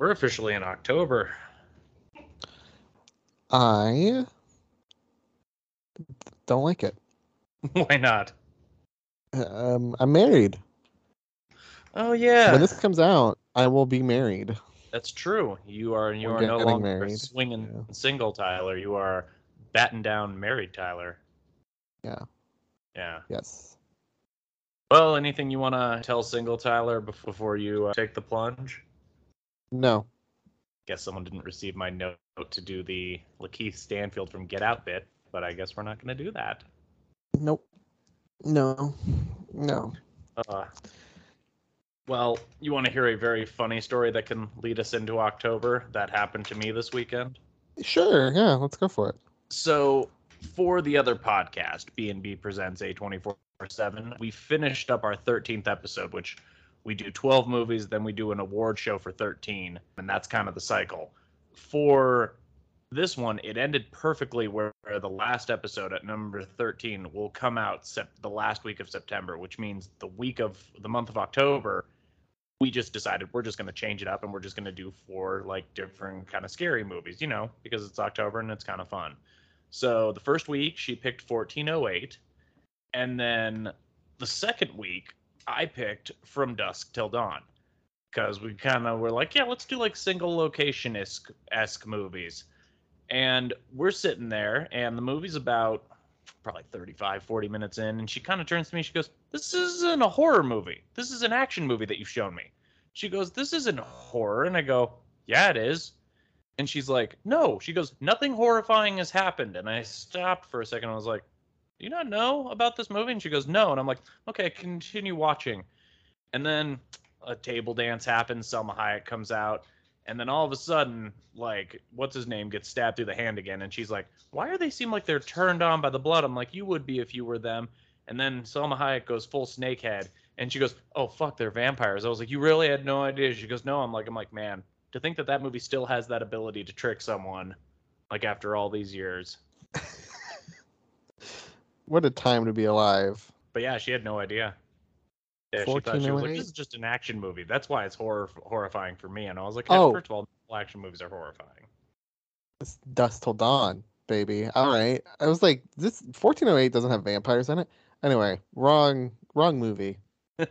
We're officially in October. I don't like it. Why not? Um, I'm married. Oh yeah, When this comes out, I will be married. that's true. You are you We're are no longer married. swinging Yeah. single Tyler. You are batting down married Tyler. Yeah. Yeah. Yes. Well, anything you want to tell single Tyler before you uh, take the plunge? No. Guess someone didn't receive my note to do the Lakeith Stanfield from Get Out bit, but I guess we're not going to do that. Nope. No. No. Uh, well, you want to hear a very funny story that can lead us into October that happened to me this weekend? Sure. Yeah. Let's go for it. So, for the other podcast, B&B presents a 24/7. We finished up our 13th episode, which we do 12 movies, then we do an award show for 13, and that's kind of the cycle. For this one, it ended perfectly where the last episode at number 13 will come out sep- the last week of September, which means the week of the month of October, we just decided we're just going to change it up and we're just going to do four like different kind of scary movies, you know, because it's October and it's kind of fun. So the first week she picked 1408, and then the second week I picked From Dusk Till Dawn because we kind of were like, yeah, let's do like single location esque movies. And we're sitting there, and the movie's about probably 35, 40 minutes in, and she kind of turns to me. She goes, This isn't a horror movie. This is an action movie that you've shown me. She goes, This isn't horror. And I go, Yeah, it is. And she's like, No. She goes, Nothing horrifying has happened. And I stopped for a second. I was like, Do you not know about this movie? And she goes, No. And I'm like, Okay, continue watching. And then a table dance happens. Salma Hayek comes out. And then all of a sudden, like, what's his name gets stabbed through the hand again. And she's like, Why are they seem like they're turned on by the blood? I'm like, You would be if you were them. And then Salma Hayek goes full snakehead. And she goes, "Oh fuck, they're vampires." I was like, "You really had no idea?" She goes, "No." I'm like, "I'm like, man, to think that that movie still has that ability to trick someone, like after all these years." What a time to be alive. But yeah, she had no idea. Yeah, she thought she was like, oh "This is just an action movie." That's why it's horror horrifying for me. And I was like, Oh. "First of all, all action movies are horrifying." It's Dusk till dawn, baby. All right. I was like, this 1408 doesn't have vampires in it. Anyway, wrong, wrong movie.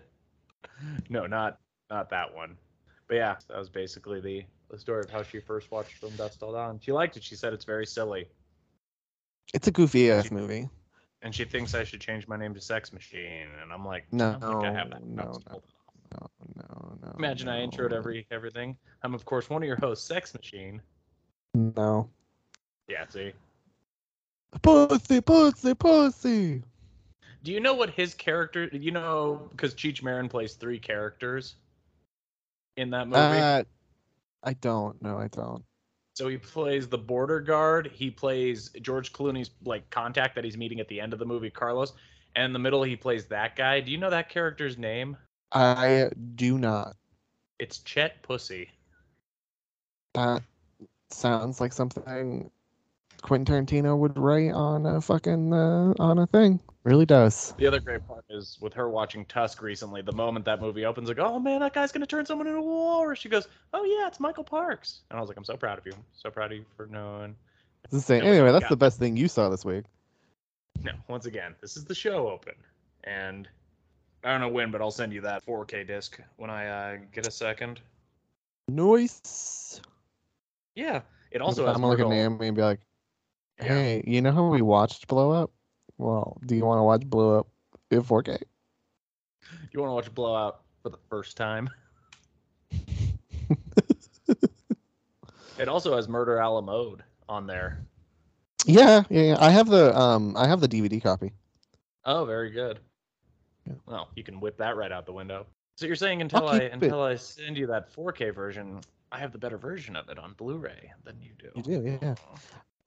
No, not not that one. But yeah, that was basically the the story of how she first watched From Dusk Till Dawn. She liked it. She said it's very silly, It's a goofy ass movie. And she thinks I should change my name to Sex Machine. And I'm like, No, I don't think I have that. no, no. No, no, no. Imagine I introed every everything. I'm of course one of your hosts, Sex Machine. No. Yeah, see. Pussy, pussy, pussy. Do you know what his character? You know, because Cheech Marin plays three characters in that movie. Uh, I don't. No, I don't. So he plays the border guard. He plays George Clooney's like contact that he's meeting at the end of the movie, Carlos. And in the middle, he plays that guy. Do you know that character's name? I do not. It's Chet Pussy. That sounds like something Quentin Tarantino would write on a fucking uh, on a thing. Really does. The other great part is with her watching Tusk recently. The moment that movie opens, like, oh man, that guy's gonna turn someone into a war. She goes, oh yeah, it's Michael Parks. And I was like, I'm so proud of you. So proud of you for knowing. It's the same. Yeah, Anyway, that's the best thing you saw this week. No, once again, this is the show open, and I don't know when, but I'll send you that 4K disc when I uh, get a second. Noise. Yeah, it also has I'm gonna look at Naomi and be like, Yeah. "Hey, you know how we watched Blow Up? Well, do you want to watch Blow Up in 4K?" You want to watch Blowout for the first time? It also has Murder a la Mod on there. Yeah, yeah, yeah. I have the um, I have the DVD copy. Oh, very good. Yeah. Well, you can whip that right out the window. So you're saying until I keep it. until I send you that 4K version, I have the better version of it on Blu-ray than you do. You do, yeah.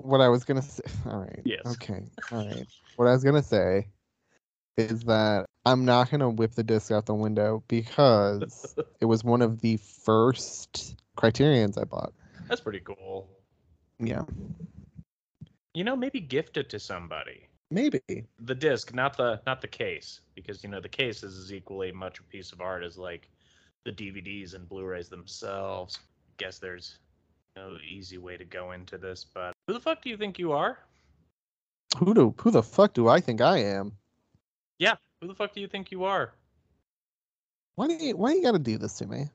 What I was gonna say. All right. Yes. Okay. All right. What I was gonna say is that I'm not gonna whip the disc out the window because it was one of the first criterions I bought. That's pretty cool. Yeah. You know, maybe gift it to somebody. Maybe. The disc, not the not the case, because you know the case is as equally much a piece of art as like the DVDs and Blu-rays themselves. I guess there's no easy way to go into this, but who the fuck do you think you are? Who do who the fuck do I think I am? Yeah, who the fuck do you think you are? Why do you why you gotta do this to me?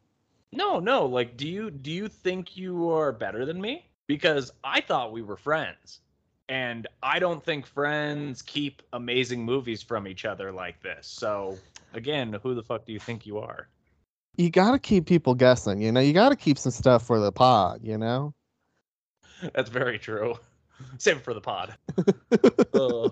No, no, like do you do you think you are better than me? Because I thought we were friends. And I don't think friends keep amazing movies from each other like this. So, again, who the fuck do you think you are? You gotta keep people guessing, you know. You gotta keep some stuff for the pod, you know. That's very true. Save it for the pod. Uh,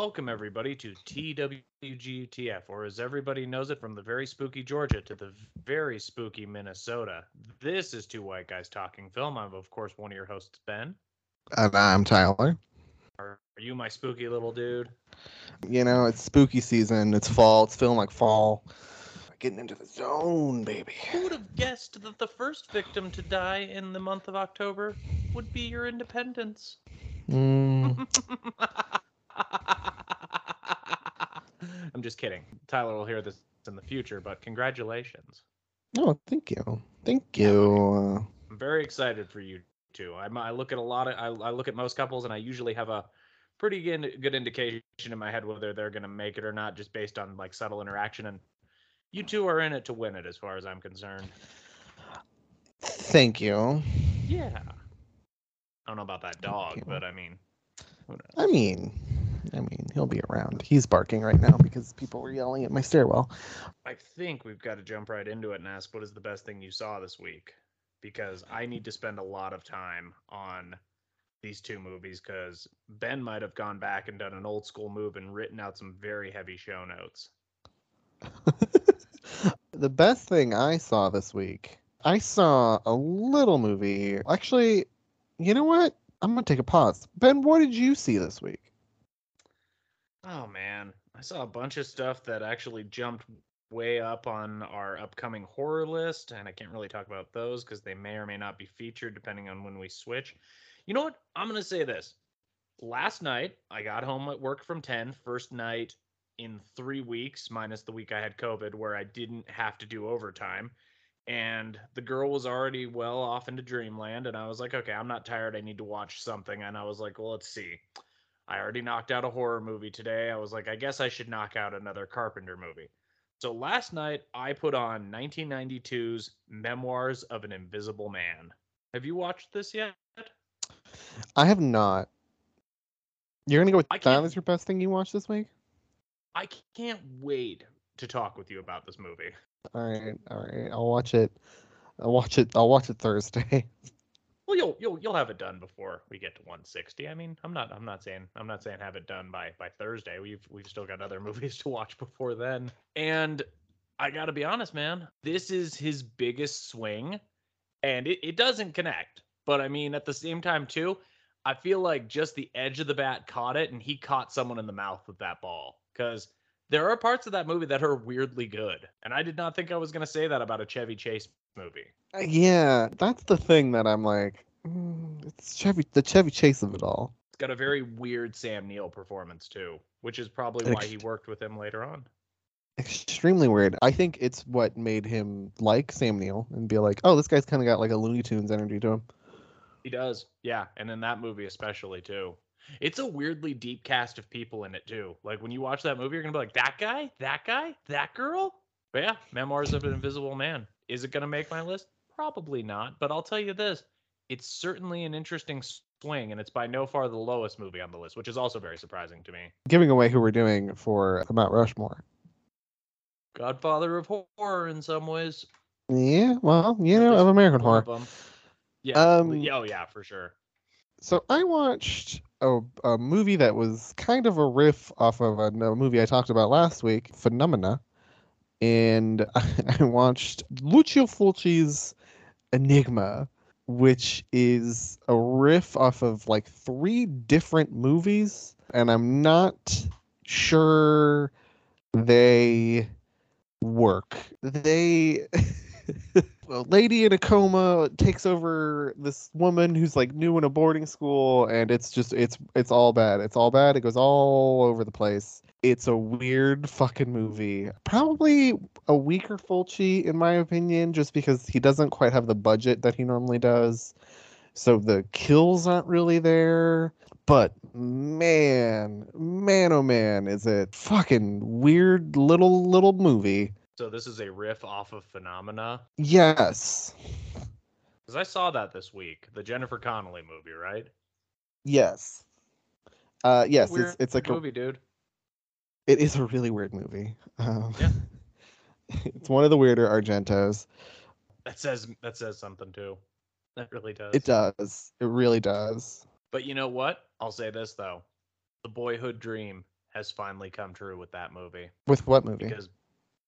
welcome, everybody, to TWGTF, or as everybody knows it, from the very spooky Georgia to the very spooky Minnesota. This is Two White Guys Talking Film. I'm, of course, one of your hosts, Ben. And I'm Tyler. Are are you my spooky little dude? You know, it's spooky season. It's fall. It's feeling like fall. Getting into the zone, baby. Who would have guessed that the first victim to die in the month of October would be your independence? Mm, I'm just kidding. Tyler will hear this in the future, but congratulations. oh, thank you. Thank you. Uh, I'm very excited for you too. I'm, I look at a lot of I, I look at most couples and I usually have a pretty good, good indication in my head whether they're going to make it or not just based on like subtle interaction and you two are in it to win it as far as I'm concerned. Thank you. Yeah. I don't know about that dog, but I mean who knows? I mean, I mean, he'll be around. He's barking right now because people were yelling at my stairwell. I think we've got to jump right into it and ask what is the best thing you saw this week? Because I need to spend a lot of time on these two movies because Ben might have gone back and done an old school move and written out some very heavy show notes. the best thing I saw this week, I saw a little movie. Actually, you know what? I'm gonna take a pause. Ben, what did you see this week? Oh man, I saw a bunch of stuff that actually jumped way up on our upcoming horror list, and I can't really talk about those because they may or may not be featured depending on when we switch. You know what? I'm gonna say this. Last night, I got home at work from 10, first night in three weeks, minus the week I had COVID, where I didn't have to do overtime. And the girl was already well off into dreamland, and I was like, okay, I'm not tired. I need to watch something. And I was like, well, let's see. I already knocked out a horror movie today. I was like, I guess I should knock out another Carpenter movie. So last night I put on 1992's Memoirs of an Invisible Man. Have you watched this yet? I have not. You're gonna go with that as your best thing you watched this week? I can't wait to talk with you about this movie. All right, all right. I'll watch it. I'll watch it. I'll watch it Thursday. Well, you'll you'll you'll have it done before we get to 160. I mean, I'm not I'm not saying I'm not saying have it done by by Thursday. We've we've still got other movies to watch before then. And I got to be honest, man. This is his biggest swing and it, it doesn't connect. But I mean, at the same time too, I feel like just the edge of the bat caught it and he caught someone in the mouth with that ball cuz there are parts of that movie that are weirdly good. And I did not think I was going to say that about a Chevy Chase movie. Uh, yeah, that's the thing that I'm like. mm, it's Chevy, the Chevy Chase of it all. It's got a very weird Sam Neill performance too, which is probably why he worked with him later on. Extremely weird. I think it's what made him like Sam Neill and be like, oh, this guy's kind of got like a Looney Tunes energy to him. He does, yeah, and in that movie especially too. It's a weirdly deep cast of people in it too. Like when you watch that movie, you're gonna be like, that guy, that guy, that girl. But yeah, Memoirs of an Invisible Man. Is it gonna make my list? Probably not. But I'll tell you this: it's certainly an interesting swing, and it's by no far the lowest movie on the list, which is also very surprising to me. Giving away who we're doing for Mount Rushmore. Godfather of horror in some ways. Yeah, well, you know, of American horror. of. Yeah. Um, yeah, oh yeah, for sure. So I watched a, a movie that was kind of a riff off of a, a movie I talked about last week, Phenomena. and I watched Lucio Fulci's Enigma, which is a riff off of like three different movies, and I'm not sure they work. They a lady in a coma takes over this woman who's like new in a boarding school and it's just it's it's all bad. It's all bad. It goes all over the place. It's a weird fucking movie. Probably a weaker Fulci in my opinion just because he doesn't quite have the budget that he normally does. So the kills aren't really there. But man, man oh man, is it fucking weird little little movie. So this is a riff off of Phenomena. Yes. Because I saw that this week, the Jennifer Connelly movie, right? Yes. Uh yes, Weird it's it's like a, movie, dude. it is a really weird movie. Um, Yeah. it's one of the weirder Argentos. That says that says something too. That really does. It does. It really does. But you know what? I'll say this though. The boyhood dream has finally come true with that movie. With what movie? Because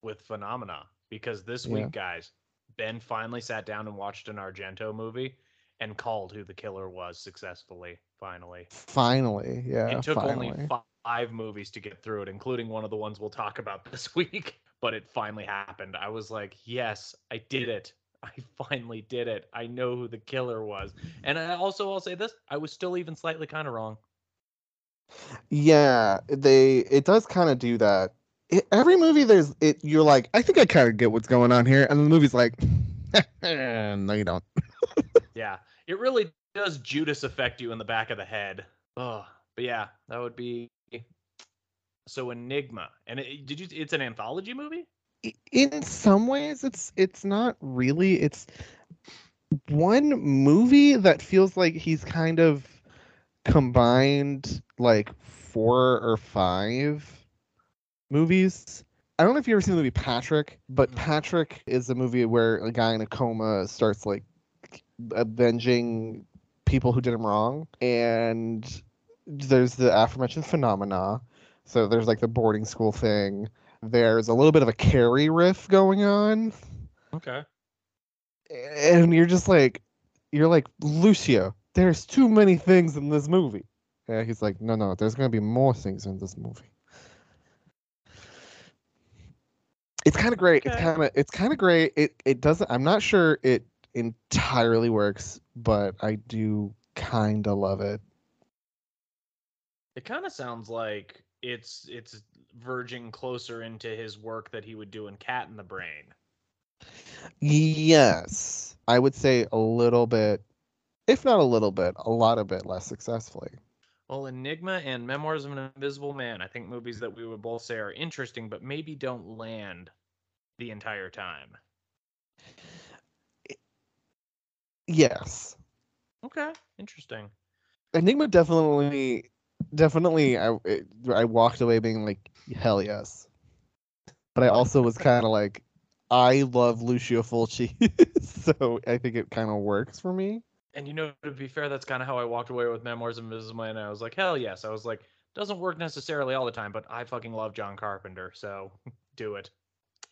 with Phenomena. Because this Yeah. week, guys, Ben finally sat down and watched an Argento movie and called who the killer was successfully, finally. Finally, yeah. it took finally. only five movies to get through it, including one of the ones we'll talk about this week. But it finally happened. I was like, yes, I did it. I finally did it. I know who the killer was. And I also, I'll say this: I was still even slightly kind of wrong. Yeah, they it does kind of do that. It, every movie there's it you're like, I think I kind of get what's going on here, and the movie's like, no, you don't. Yeah, it really does Judas affect you in the back of the head. Oh, but yeah, that would be so Enigma. And it, did you? It's an anthology movie. In some ways, it's it's not really. It's one movie that feels like he's kind of combined like four or five movies. I don't know if you've ever seen the movie Patrick, but. Patrick is a movie where a guy in a coma starts like avenging people who did him wrong. And there's the aforementioned phenomena. So there's like the boarding school thing. There's a little bit of a Carrie riff going on. Okay. And you're just like, you're like, Lucio, there's too many things in this movie. Yeah, he's like, no, no, there's going to be more things in this movie. It's kind of great. It's kind of it's kind of great. It it doesn't. I'm not sure it entirely works, but I do kind of love it. It kind of sounds like it's it's verging closer into his work that he would do in Cat in the Brain. Yes, I would say a little bit, if not a little bit, a lot of bit less successfully. Well, Enigma and Memoirs of an Invisible Man, I think movies that we would both say are interesting, but maybe don't land the entire time. Yes, Okay, interesting. Enigma definitely, definitely. I it, I walked away being like, hell yes, but I also was kind of like, I love Lucio Fulci, so I think it kind of works for me. And you know, to be fair, that's kind of how I walked away with Memoirs of Invisible Man. I was like, hell yes. I was like, doesn't work necessarily all the time, but I fucking love John Carpenter, so do it.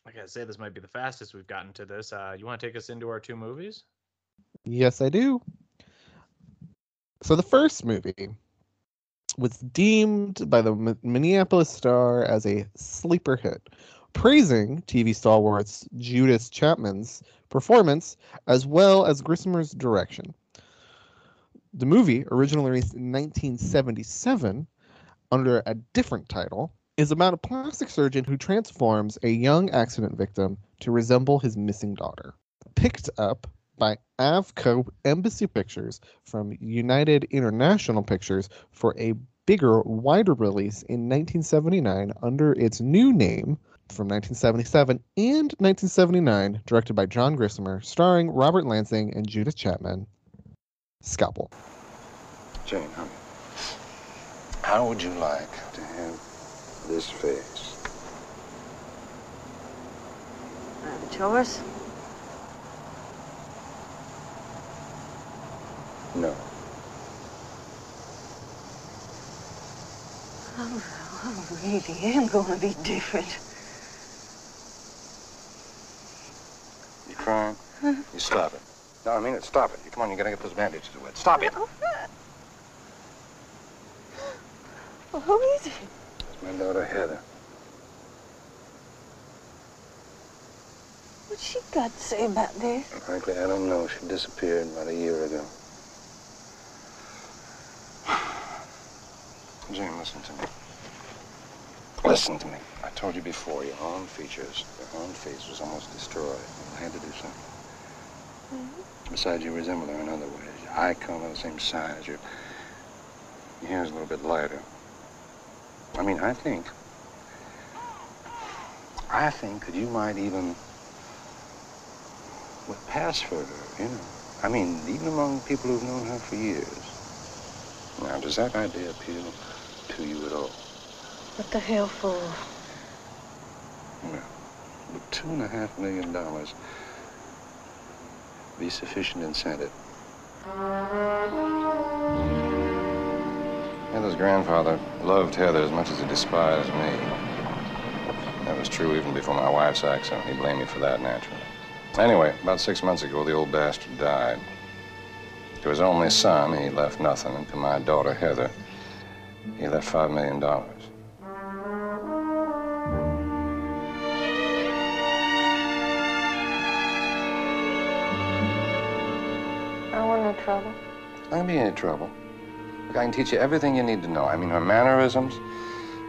Like I say, this might be the fastest we've gotten to this. Uh, you want to take us into our two movies? Yes, I do. So the first movie was deemed by the Mi- Minneapolis Star as a sleeper hit, praising TV stalwarts Judith Chapman's performance as well as Grissmer's direction. The movie, originally released in 1977 under a different title, is about a plastic surgeon who transforms a young accident victim to resemble his missing daughter. Picked up by Avco Embassy Pictures from United International Pictures for a bigger, wider release in 1979 under its new name from 1977 and 1979, directed by John Grissmer, starring Robert Lansing and Judith Chapman. Scalpel. Jane, honey, How would you like? to have this face. Uh, chores? No. Oh, I really am going to be different. You crying? You stop it. No, I mean it. Stop it. Come on. You gotta get those bandages wet. Stop it. Well, who is it? It's my daughter, Heather. What's she got to say about this? Frankly, I don't know. She disappeared about a year ago. Jane, listen to me. Listen to me. I told you before, your own features, your own face was almost destroyed. I had to do something. Besides, you resemble her in other ways. Your eye color the same size. Your, your hair's a little bit lighter. I mean, I think, I think that you might even would pass for her, you know. I mean, even among people who've known her for years. Now, does that idea appeal to you at all? What the hell for? Well, would two and a half million dollars be sufficient incentive? Heather's grandfather loved Heather as much as he despised me. That was true even before my wife's accident. He blamed me for that, naturally. Anyway, about six months ago, the old bastard died. To his only son, he left nothing, and to my daughter, Heather, he left five million trouble. Not gonna be any trouble. Look, I can teach you everything you need to know. I mean, her mannerisms.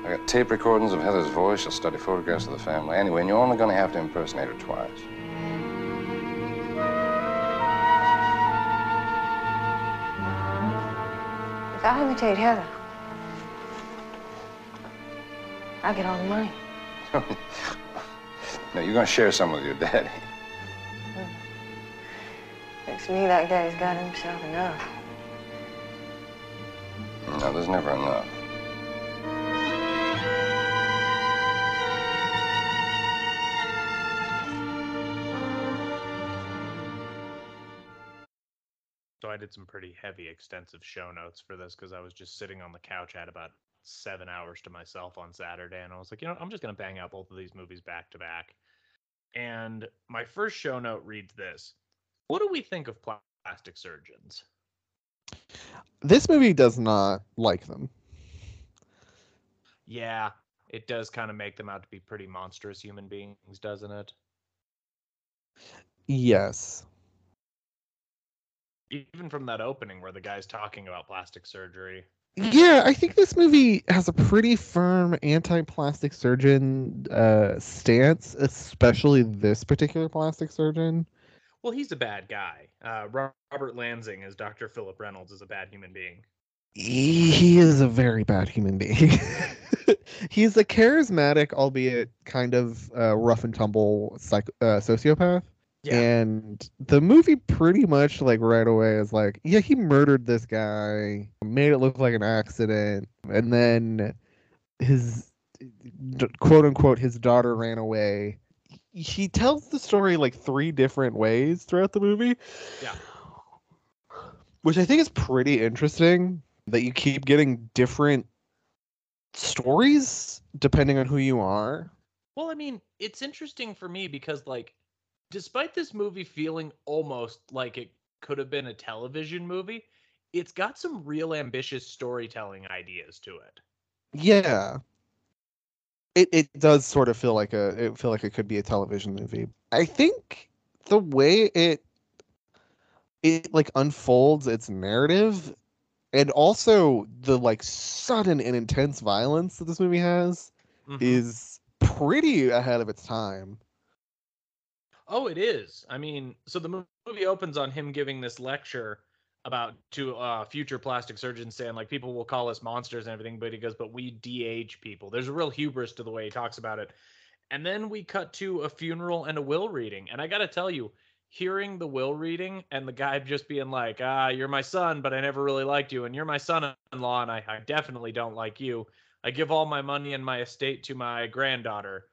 I got tape recordings of Heather's voice. I'll study photographs of the family. Anyway, and you're only gonna have to impersonate her twice. If I imitate Heather, I get all the money. no, you're gonna share some with your daddy. Looks to me that guy's got himself enough. No, there's never enough. So I did some pretty heavy, extensive show notes for this because I was just sitting on the couch. at about seven hours to myself on Saturday, and I was like, you know, I'm just gonna bang out both of these movies back to back. And my first show note reads this: What do we think of plastic surgeons? This movie does not like them. Yeah, it does kind of make them out to be pretty monstrous human beings, doesn't it? Yes. Even from that opening where the guy's talking about plastic surgery. Yeah, I think this movie has a pretty firm anti-plastic surgeon uh, stance, especially this particular plastic surgeon. Well, he's a bad guy. Uh, Robert Lansing as Dr. Philip Reynolds is a bad human being. He he is a very bad human being. He's a charismatic, albeit kind of uh, rough and tumble psych- uh, sociopath. And the movie pretty much like right away is like, yeah, he murdered this guy, made it look like an accident, and then his quote unquote his daughter ran away. He tells the story like three different ways throughout the movie. Yeah. Which I think is pretty interesting that you keep getting different stories depending on who you are. Well, I mean, it's interesting for me because, like, despite this movie feeling almost like it could have been a television movie, it's got some real ambitious storytelling ideas to it. Yeah. It it does sort of feel like a it feel like it could be a television movie. I think the way it it like unfolds its narrative and also the like sudden and intense violence that this movie has Mhm. is pretty ahead of its time. Oh, it is. I mean, so the movie opens on him giving this lecture about to uh, future plastic surgeons saying like people will call us monsters and everything, but he goes, but we de-age people. There's a real hubris to the way he talks about it. And then we cut to a funeral and a will reading, and I got to tell you, hearing the will reading and the guy just being like, ah, you're my son, but I never really liked you, and you're my son-in-law, and I, I definitely don't like you. I give all my money and my estate to my granddaughter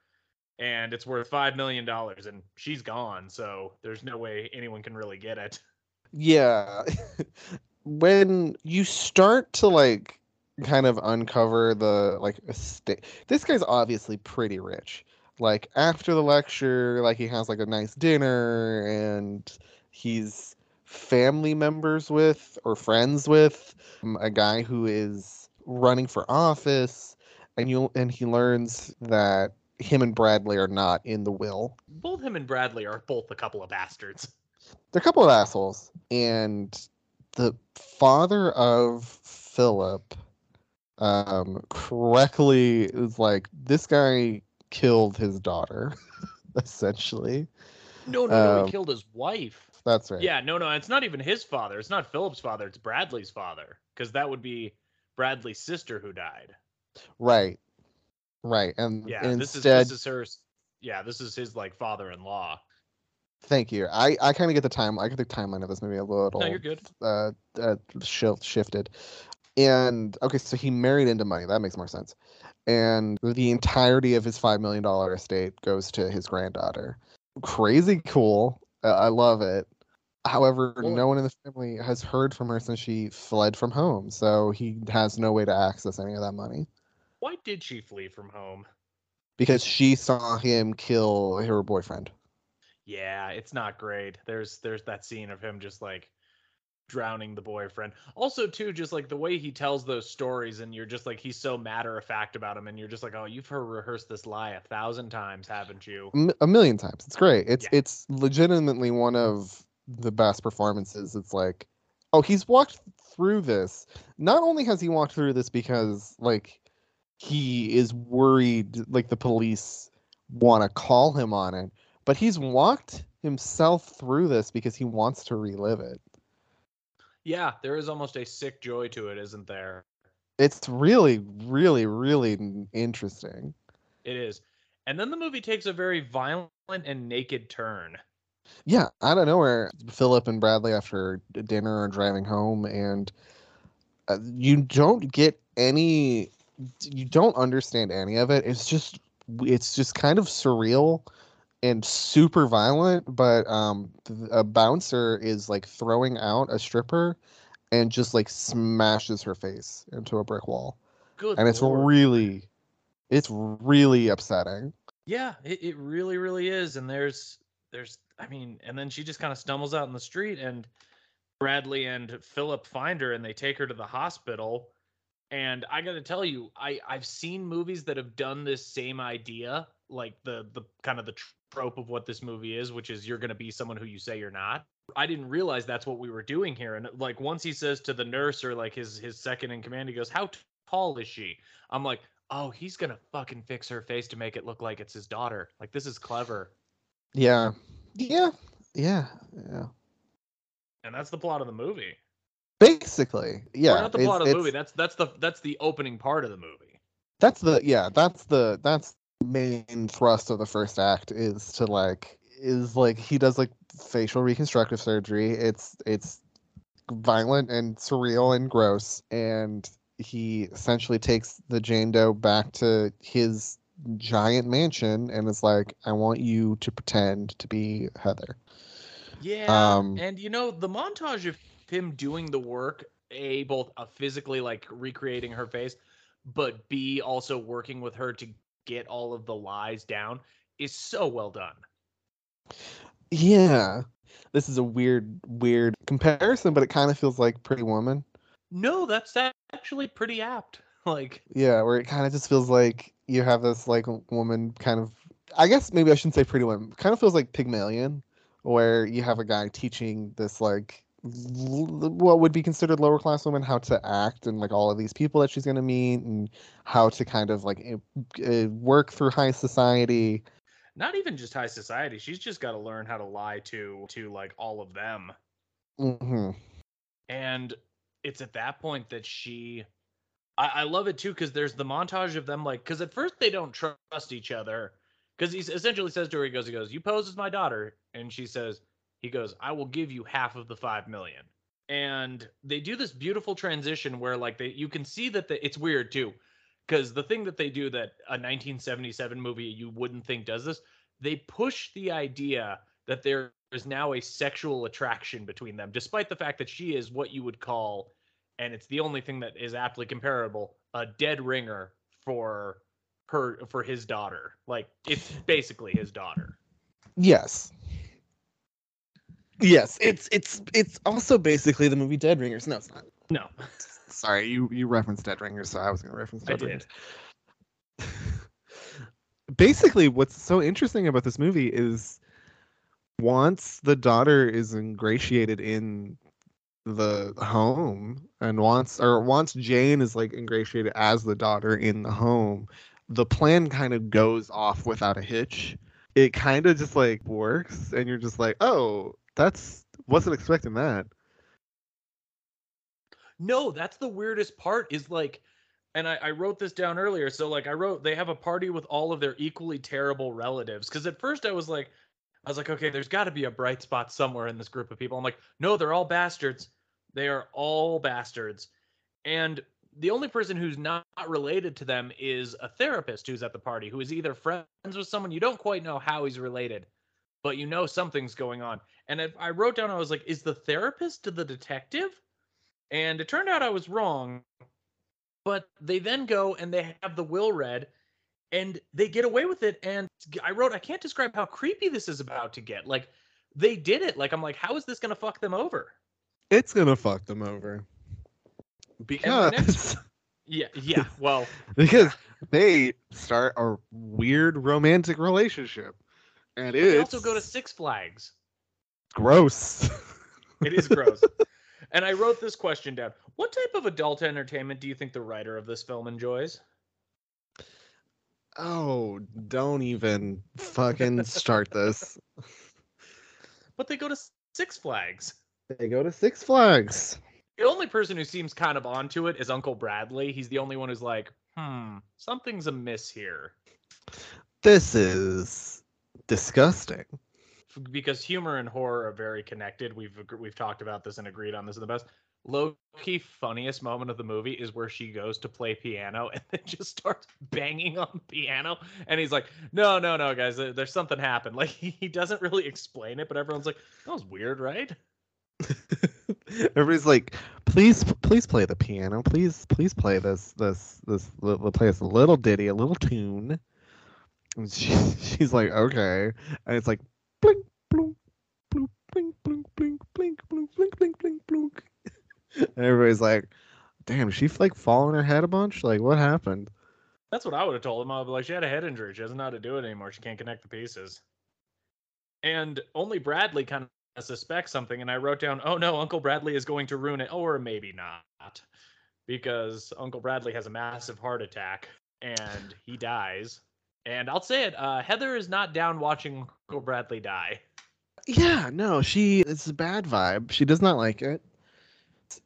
and it's worth five million dollars and she's gone so there's no way anyone can really get it Yeah. when you start to like kind of uncover the like estate this guy's obviously pretty rich. like after the lecture, like he has like a nice dinner and he's family members with or friends with a guy who is running for office and you and he learns that him and Bradley are not in the will. Both him and Bradley are both a couple of bastards. They're a couple of assholes and the father of Philip um correctly is like this guy killed his daughter essentially. No, no, no. Um, he killed his wife. That's right. Yeah, no, no. It's not even his father. It's not Philip's father. It's Bradley's father. Because that would be Bradley's sister who died. Right. Right. And Yeah, this is this is her. Yeah, this is his like father-in-law. Thank you. I I kind of get the time I get the timeline of this movie a little No, you're good. uh, uh shifted. And okay, so he married into money. That makes more sense. And the entirety of his five million dollar estate goes to his granddaughter. Crazy cool. Uh, I love it. However, Well- no one in the family has heard from her since she fled from home, so he has no way to access any of that money Why did she flee from home? because she saw him kill her boyfriend. Yeah, it's not great. There's there's that scene of him just like drowning the boyfriend. Also, too, just like the way he tells those stories, and you're just like he's so matter of fact about him, and you're just like, oh, you've heard rehearsed this lie a thousand times, haven't you? A million times. It's great. It's Yeah. it's legitimately one of the best performances. It's like, oh, he's walked through this. Not only has he walked through this because like he is worried like the police want to call him on it, but he's walked himself through this because he wants to relive it. Yeah, there is almost a sick joy to it, isn't there? It's really really really interesting. It is. And then the movie takes a very violent and naked turn. Yeah, out of nowhere, Philip and Bradley after dinner are driving home, and uh, you don't get any, you don't understand any of it. It's just, it's just kind of surreal and super violent. But um, a bouncer is like throwing out a stripper, and just like smashes her face into a brick wall, Good. and it's Lord. really, it's really upsetting. Yeah, it, it really, really is. And there's there's I mean, and then she just kind of stumbles out in the street and Bradley and Philip find her and they take her to the hospital. And I gotta tell you, I, I've seen movies that have done this same idea, like the the kind of the trope of what this movie is, which is you're gonna be someone who you say you're not. I didn't realize that's what we were doing here. And like once he says to the nurse or like his his second in command, he goes, How tall is she? I'm like, oh, he's gonna fucking fix her face to make it look like it's his daughter. Like this is clever, Yeah, yeah, yeah, yeah. and that's the plot of the movie. Basically, yeah. or not the plot of the movie. That's that's the that's the opening part of the movie. that's the yeah that's the that's main thrust of the first act is to like is like he does like facial reconstructive surgery. It's it's violent and surreal and gross and he essentially takes the jane doe back to his giant mansion and is like i want you to pretend to be heather. Yeah, Um, and you know the montage of him doing the work, a both uh, physically like recreating her face, but b also working with her to get all of the lies down is so well done. yeah this is a weird weird comparison but it kind of feels like pretty woman No, that's actually pretty apt. Like Yeah, where it kind of just feels like you have this like woman kind of. I guess maybe I shouldn't say pretty woman. Kind of feels like Pygmalion, where you have a guy teaching this like what would be considered lower class woman how to act and like all of these people that she's gonna meet and how to kind of like uh, work through high society. not even just high society. She's just got to learn how to lie to to like all of them. hmm And it's at that point that she I, I love it too because there's the montage of them like because at first they don't trust each other because he essentially says to her he goes he goes you pose as my daughter and she says he goes I will give you half of the five million and they do this beautiful transition where like they you can see that the, it's weird too because the thing that they do that a 1977 movie you wouldn't think does this they push the idea that there is now a sexual attraction between them despite the fact that she is what you would call and it's the only thing that is aptly comparable a dead ringer for her for his daughter. Like it's basically his daughter. Yes. Yes, it's it's it's also basically the movie Dead Ringers. No, it's not. No. Sorry, you you referenced Dead Ringers, so I was going to reference I Dead did. Ringers. basically, what's so interesting about this movie is once the daughter is ingratiated in the home and once or once Jane is like ingratiated as the daughter in the home, the plan kind of goes off without a hitch. It kind of just like works and you're just like, "Oh, that's wasn't expecting that." No, that's the weirdest part is like and I, I wrote this down earlier. So like I wrote they have a party with all of their equally terrible relatives. Because at first I was like I was like, okay, there's gotta be a bright spot somewhere in this group of people. I'm like, no, they're all bastards. They are all bastards. And the only person who's not related to them is a therapist who's at the party, who is either friends with someone you don't quite know how he's related, but you know something's going on. And if I wrote down, I was like, is the therapist the detective? And it turned out I was wrong. But they then go and they have the will read and they get away with it. And I wrote, I can't describe how creepy this is about to get. Like, they did it. Like, I'm like, how is this going to fuck them over? It's going to fuck them over. Because next- Yeah, yeah. Well, because they start a weird romantic relationship. And they also go to Six Flags. gross. It is gross. and I wrote this question down. What type of adult entertainment do you think the writer of this film enjoys? oh, don't even fucking start this. But they go to Six Flags. They go to Six Flags. The only person who seems kind of onto it is Uncle Bradley. He's the only one who's like, hmm, something's amiss here. This is disgusting. Because humor and horror are very connected. We've we've talked about this and agreed on this in the best. Low key funniest moment of the movie is where she goes to play piano and then just starts banging on the piano. And he's like, no, no, no, guys, there's something happened. Like he doesn't really explain it, but everyone's like, that was weird, right? Everybody's like, please, please play the piano. Please, please play this, this, this. li- Play us a little ditty, a little tune. And she, she's like, okay, and it's like, blink, blink, blink, blink, blink, blink, blink, blink, blink, blink, blink, blink. And everybody's like, damn, she like fall on her head a bunch? Like, what happened? That's what I would have told him. I would be like, she had a head injury. She doesn't know how to do it anymore. She can't connect the pieces. And only Bradley kind of suspects something. And I wrote down, oh no, Uncle Bradley is going to ruin it. Or maybe not. Because Uncle Bradley has a massive heart attack and he dies. And I'll say it, uh, Heather is not down watching Uncle Bradley die. Yeah, no, she it's a bad vibe. She does not like it.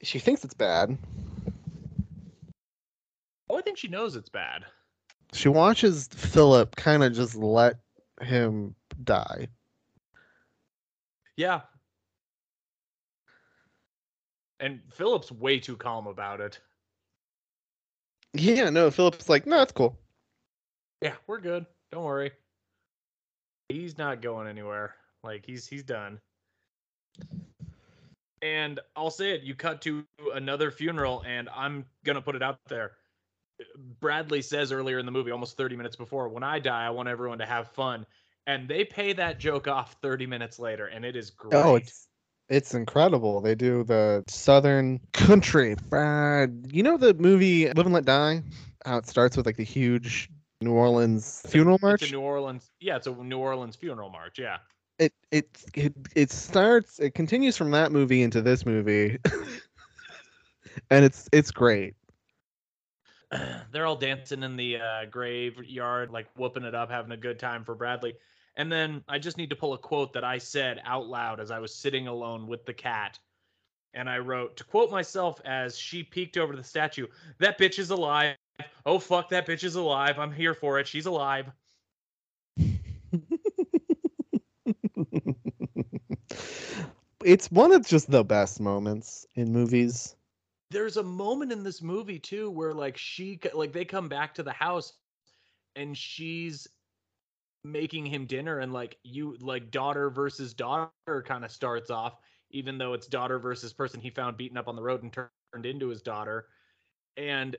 She thinks it's bad. Oh, I think she knows it's bad. She watches Philip kind of just let him die. Yeah. And Philip's way too calm about it. Yeah, no, Philip's like, no, it's cool. Yeah, we're good. Don't worry. He's not going anywhere. Like he's he's done. And I'll say it, you cut to another funeral and I'm going to put it out there. Bradley says earlier in the movie almost 30 minutes before, when I die, I want everyone to have fun. And they pay that joke off 30 minutes later and it is great. Oh, it's it's incredible. They do the Southern country. Uh, you know the movie Live and Let Die? How it starts with like the huge New Orleans funeral It's march. a New Orleans. Yeah, it's a New Orleans funeral march. Yeah. it it it it starts it continues from that movie into this movie and it's it's great they're all dancing in the uh, graveyard, like whooping it up, having a good time for Bradley. And then I just need to pull a quote that I said out loud as I was sitting alone with the cat. And I wrote, to quote myself as she peeked over the statue, that bitch is alive. Oh, fuck, that bitch is alive. I'm here for it. She's alive. it's one of just the best moments in movies There's a moment in this movie, too, where like she, like they come back to the house and she's making him dinner and like you like daughter versus daughter kind of starts off even though it's daughter versus person he found beaten up on the road and turned into his daughter and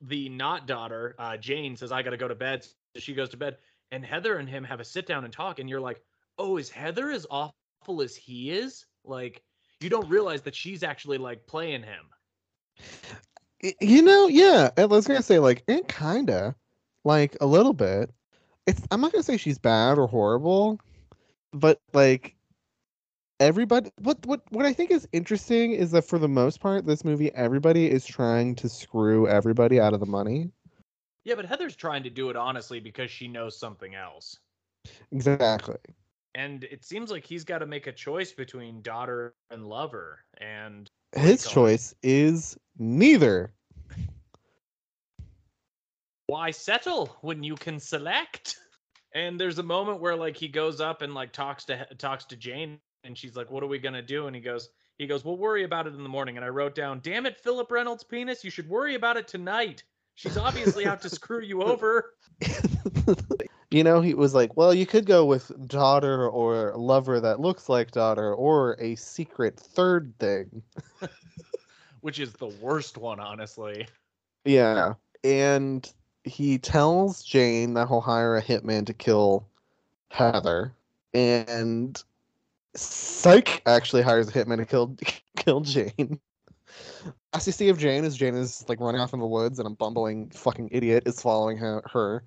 the not daughter, uh, Jane, says, I got to go to bed. So she goes to bed. And Heather and him have a sit down and talk. And you're like, oh, is Heather as awful as he is? Like, you don't realize that she's actually like playing him. You know, yeah. I was gonna say like it kinda, like a little bit. It's I'm not gonna say she's bad or horrible, but like everybody what what what I think is interesting is that for the most part this movie everybody is trying to screw everybody out of the money. Yeah, but Heather's trying to do it honestly because she knows something else. Exactly. And it seems like he's got to make a choice between daughter and lover. And His choice is neither. why settle when you can select? And there's a moment where like he goes up and like talks to talks to Jane and she's like, "What are we gonna do?" And he goes, he goes, "We'll worry about it in the morning." And I wrote down, "Damn it, Philip Reynolds' penis! You should worry about it tonight. She's obviously out to screw you over." you know, he was like, well, you could go with daughter or lover that looks like daughter or a secret third thing. Which is the worst one, honestly. Yeah. And he tells Jane that he'll hire a hitman to kill Heather. And Psych actually hires a hitman to kill kill Jane. As you see of Jane is Jane is like running off in the woods and a bumbling fucking idiot is following her, her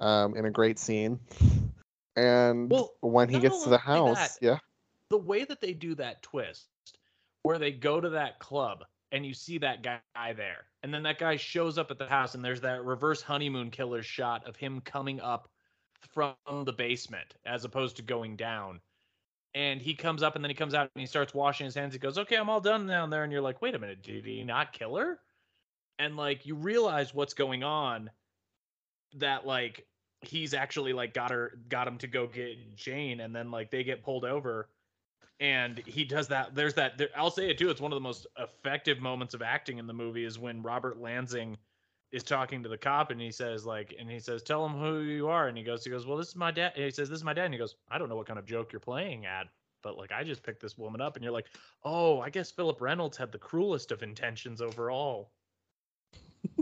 um, in a great scene. And Well, when he gets to the house, that, yeah. the way that they do that twist where they go to that club and you see that guy there and then that guy shows up at the house and there's that reverse honeymoon killer shot of him coming up from the basement as opposed to going down and he comes up and then he comes out and he starts washing his hands. He goes okay i'm all done down there. And you're like wait a minute did he not kill her? And like you realize what's going on that like he's actually like got her got him to go get Jane and then like they get pulled over and he does that. There's that there, I'll say it too it's one of the most effective moments of acting in the movie is when Robert Lansing is talking to the cop and he says like and he says tell him who you are. And he goes he goes well this is my dad. And he says this is my dad. And he goes I don't know what kind of joke you're playing at but like I just picked this woman up. And you're like oh I guess Philip Reynolds had the cruelest of intentions overall.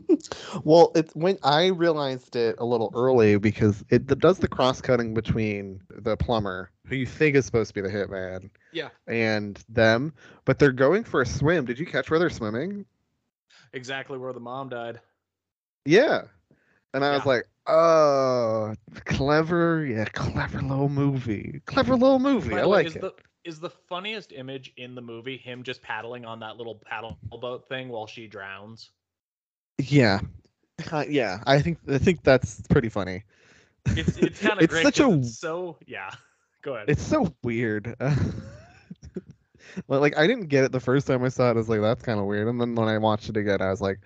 Well, it's when I realized it a little early because it does the cross cutting between the plumber, who you think is supposed to be the hitman, yeah. and them, but they're going for a swim. Did you catch where they're swimming? exactly where the mom died Yeah. And I was like, oh, clever. Yeah, clever little movie. Clever little movie. I like is it. the is the funniest image in the movie him just paddling on that little paddle boat thing while she drowns? Yeah. Uh, yeah, I think I think that's pretty funny. It's it's kind of It's great. such a- it's so yeah. Go ahead. It's so weird. Well, like I didn't get it the first time I saw it. I was like, that's kind of weird. And then when I watched it again, I was like,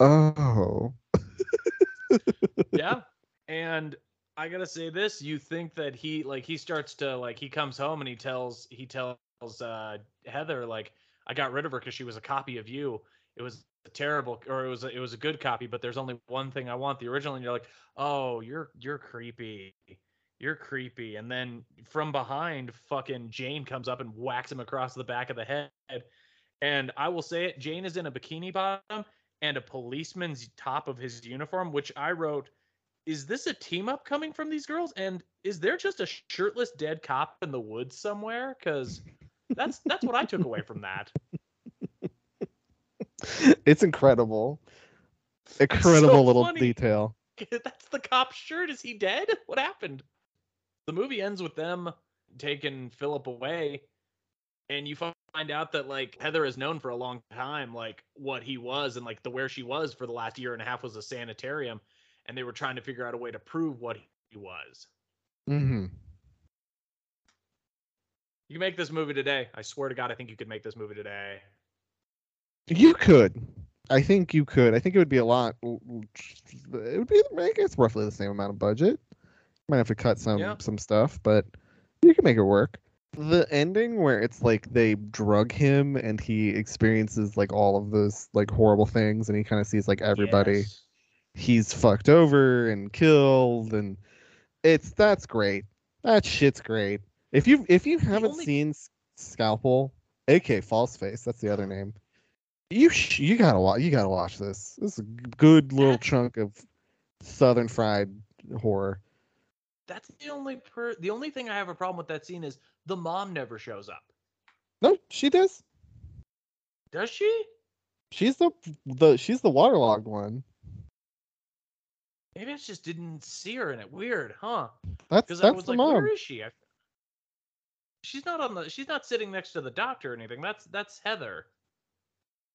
oh. Yeah. And I gotta say this: you think that he like he starts to like he comes home and he tells he tells uh Heather like I got rid of her because she was a copy of you. It was terrible or it was it was a good copy, but there's only one thing I want: the original. And you're like, oh, you're you're creepy. You're creepy. And then from behind, fucking Jane comes up and whacks him across the back of the head. And I will say it: Jane is in a bikini bottom and a policeman's top of his uniform, which I wrote is this a team up coming from these girls and is there just a shirtless dead cop in the woods somewhere because that's that's what i took away from that it's incredible. Incredible little funny. detail. that's the cop's shirt is he dead what happened the movie ends with them taking philip away and you find out that like heather has known for a long time like what he was and like the where she was for the last year and a half was a sanitarium and they were trying to figure out a way to prove what he was Mm-hmm. You can make this movie today. I swear to God, I think you could make this movie today. You could. I think you could. I think it would be a lot. It would be, I guess, roughly the same amount of budget. Might have to cut some Yeah. some stuff, but you can make it work. The ending where it's like they drug him and he experiences like all of those like horrible things, and he kind of sees like everybody Yes. he's fucked over and killed, and it's that's great. That shit's great. If you if you haven't only- seen Scalpel, aka False Face, that's the other name. You sh- you gotta watch. You gotta watch this. This is a good little chunk of southern fried horror. That's the only per- the only thing I have a problem with that scene is the mom never shows up. No, she does. Does she? She's the the she's the waterlogged one. Maybe I just didn't see her in it. Weird, huh? That's Because I was the like, mom. where is she? I... She's not on the. She's not sitting next to the doctor or anything. That's that's Heather.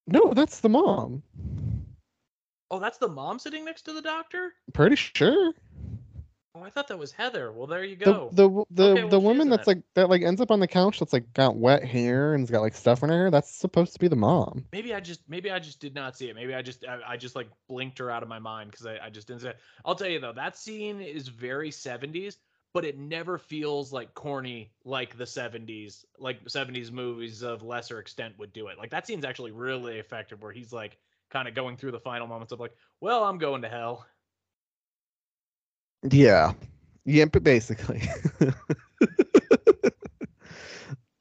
No, that's the mom. Oh, that's the mom sitting next to the doctor. Pretty sure. Oh, I thought that was Heather. Well, there you go. the w- the Okay, well, the woman that's like that like ends up on the couch that's like got wet hair and's got like stuff in her hair. That's supposed to be the mom. Maybe I just maybe I just did not see it. Maybe I just I, I just like blinked her out of my mind because I, I just didn't see it. I'll tell you though, that scene is very 70s, but it never feels like corny like the 70s, like 70s movies of lesser extent would do it. Like that scene's actually really effective where he's like kind of going through the final moments of like, well, I'm going to hell. Yeah. Yeah, but basically.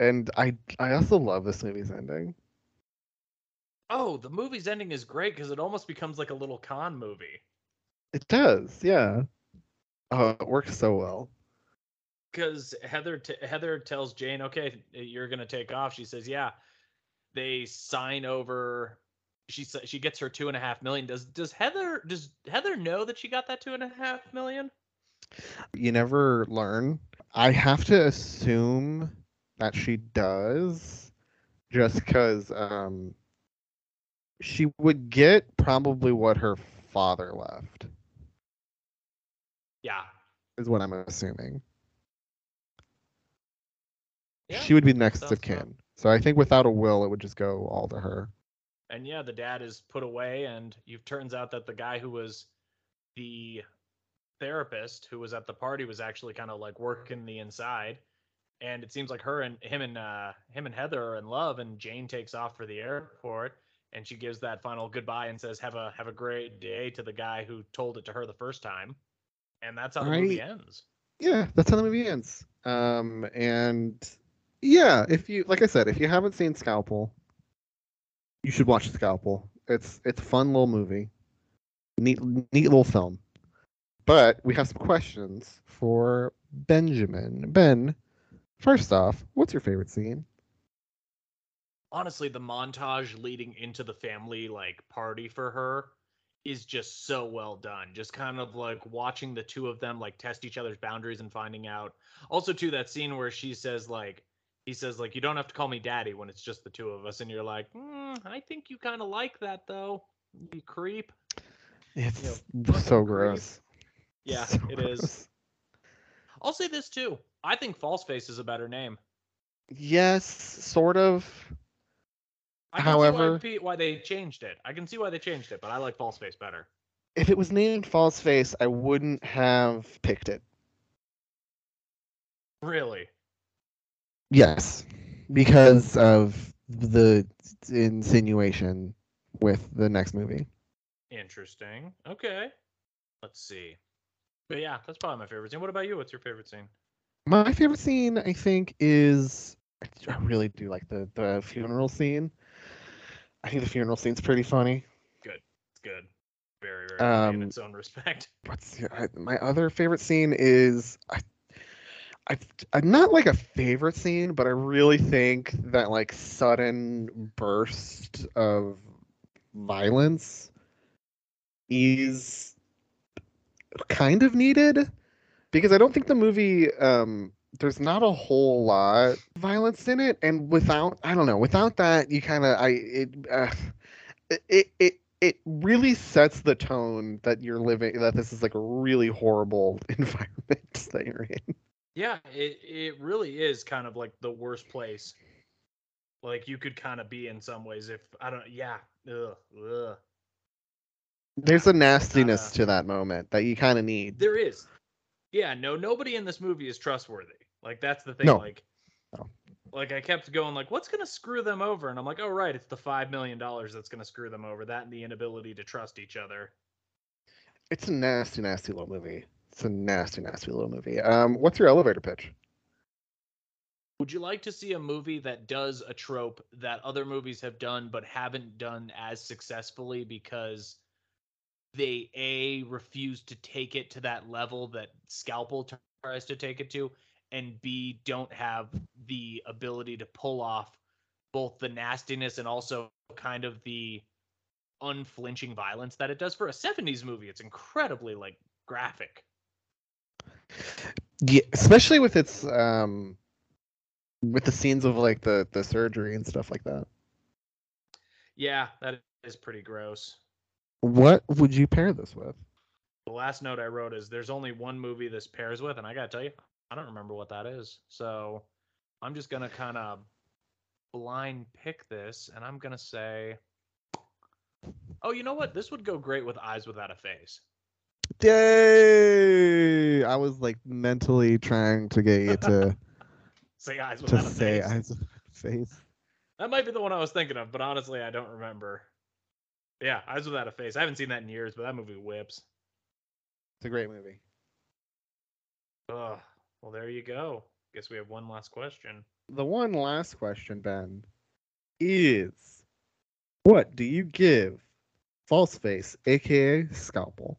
and I I also love this movie's ending. Oh, the movie's ending is great because it almost becomes like a little con movie. It does, yeah. Oh, it works so well. because Heather t- Heather tells Jane, "Okay, you're gonna take off." She says, "Yeah." They sign over. She she gets her two and a half million. Does does Heather does Heather know that she got that two and a half million? You never learn. I have to assume that she does just because um she would get probably what her father left, Yeah. is what I'm assuming. Yeah. she would be next of kin. So I think without a will, it would just go all to her. And yeah, the dad is put away, and it turns out that the guy who was the therapist who was at the party was actually kind of like working the inside. And it seems like her and him and uh, him and Heather are in love, and Jane takes off for the airport, and she gives that final goodbye and says, "Have a have a great day" to the guy who told it to her the first time, and that's how the movie ends. Yeah, that's how the movie ends. Um, and yeah, if you like I said, if you haven't seen Scalpel, you should watch the Scalpel. It's it's a fun little movie, neat neat little film. But we have some questions for Benjamin. Ben, first off, what's your favorite scene? honestly the montage leading into the family like party for her is just so well done just kind of like watching the two of them like test each other's boundaries and finding out also too that scene where she says like he says like you don't have to call me daddy when it's just the two of us and you're like mm, i think you kind of like that though you creep It's fucking so creep. gross. yeah So it is gross. i'll say this too i think false face is a better name Yes, sort of. I can see However- why, why they changed it. I can see why they changed it, but I like False Face better. If it was named False Face, I wouldn't have picked it. Really? Yes, because of the insinuation with the next movie. Interesting. Okay. Let's see. But yeah, that's probably my favorite scene. What about you? What's your favorite scene? My favorite scene, I think, is I really do like the the funeral scene. I think the funeral scene's pretty funny. Good. It's good. Very, very funny in Um, its own respect. What's my other favorite scene is I, I I'm not like a favorite scene, but I really think that like sudden burst of violence is kind of needed because I don't think the movie um there's not a whole lot of violence in it and without I don't know without that you kind of I it, uh, it it it really sets the tone that you're living that this is like a really horrible environment that you're in. Yeah, it it really is kind of like the worst place. Like you could kind of be in some ways if I don't. Yeah. Ugh. Ugh. There's a nastiness kinda- to that moment that you kind of need. There is. Yeah. No. Nobody in this movie is trustworthy. Like that's the thing. No. Like. No. Like I kept going like, what's gonna screw them over? And I'm like, oh right, it's the five million dollars that's gonna screw them over. That and the inability to trust each other. It's a nasty, nasty little movie. It's a nasty, nasty little movie. Um, what's your elevator pitch? Would you like to see a movie that does a trope that other movies have done but haven't done as successfully because they a refuse to take it to that level that Scalpel tries to take it to, and b don't have the ability to pull off both the nastiness and also kind of the unflinching violence that it does for a 70s movie. It's incredibly like graphic. Yeah, especially with its um with the scenes of like the the surgery and stuff like that. Yeah, that is pretty gross. What would you pair this with? The last note I wrote is there's only one movie this pairs with, and I gotta tell you, I don't remember what that is. So I'm just gonna kind of blind pick this, and I'm gonna say, oh, you know what? This would go great with Eyes Without a Face. Yay! I was like mentally trying to get you to Say Eyes to Without a say Face. eyes of face. That might be the one I was thinking of, but honestly, I don't remember. Yeah, Eyes Without a Face. I haven't seen that in years, but that movie whips. It's a great movie. Ugh. Well, there you go. Guess we have one last question. The one last question, Ben, is what do you give False Face, aka Scalpel?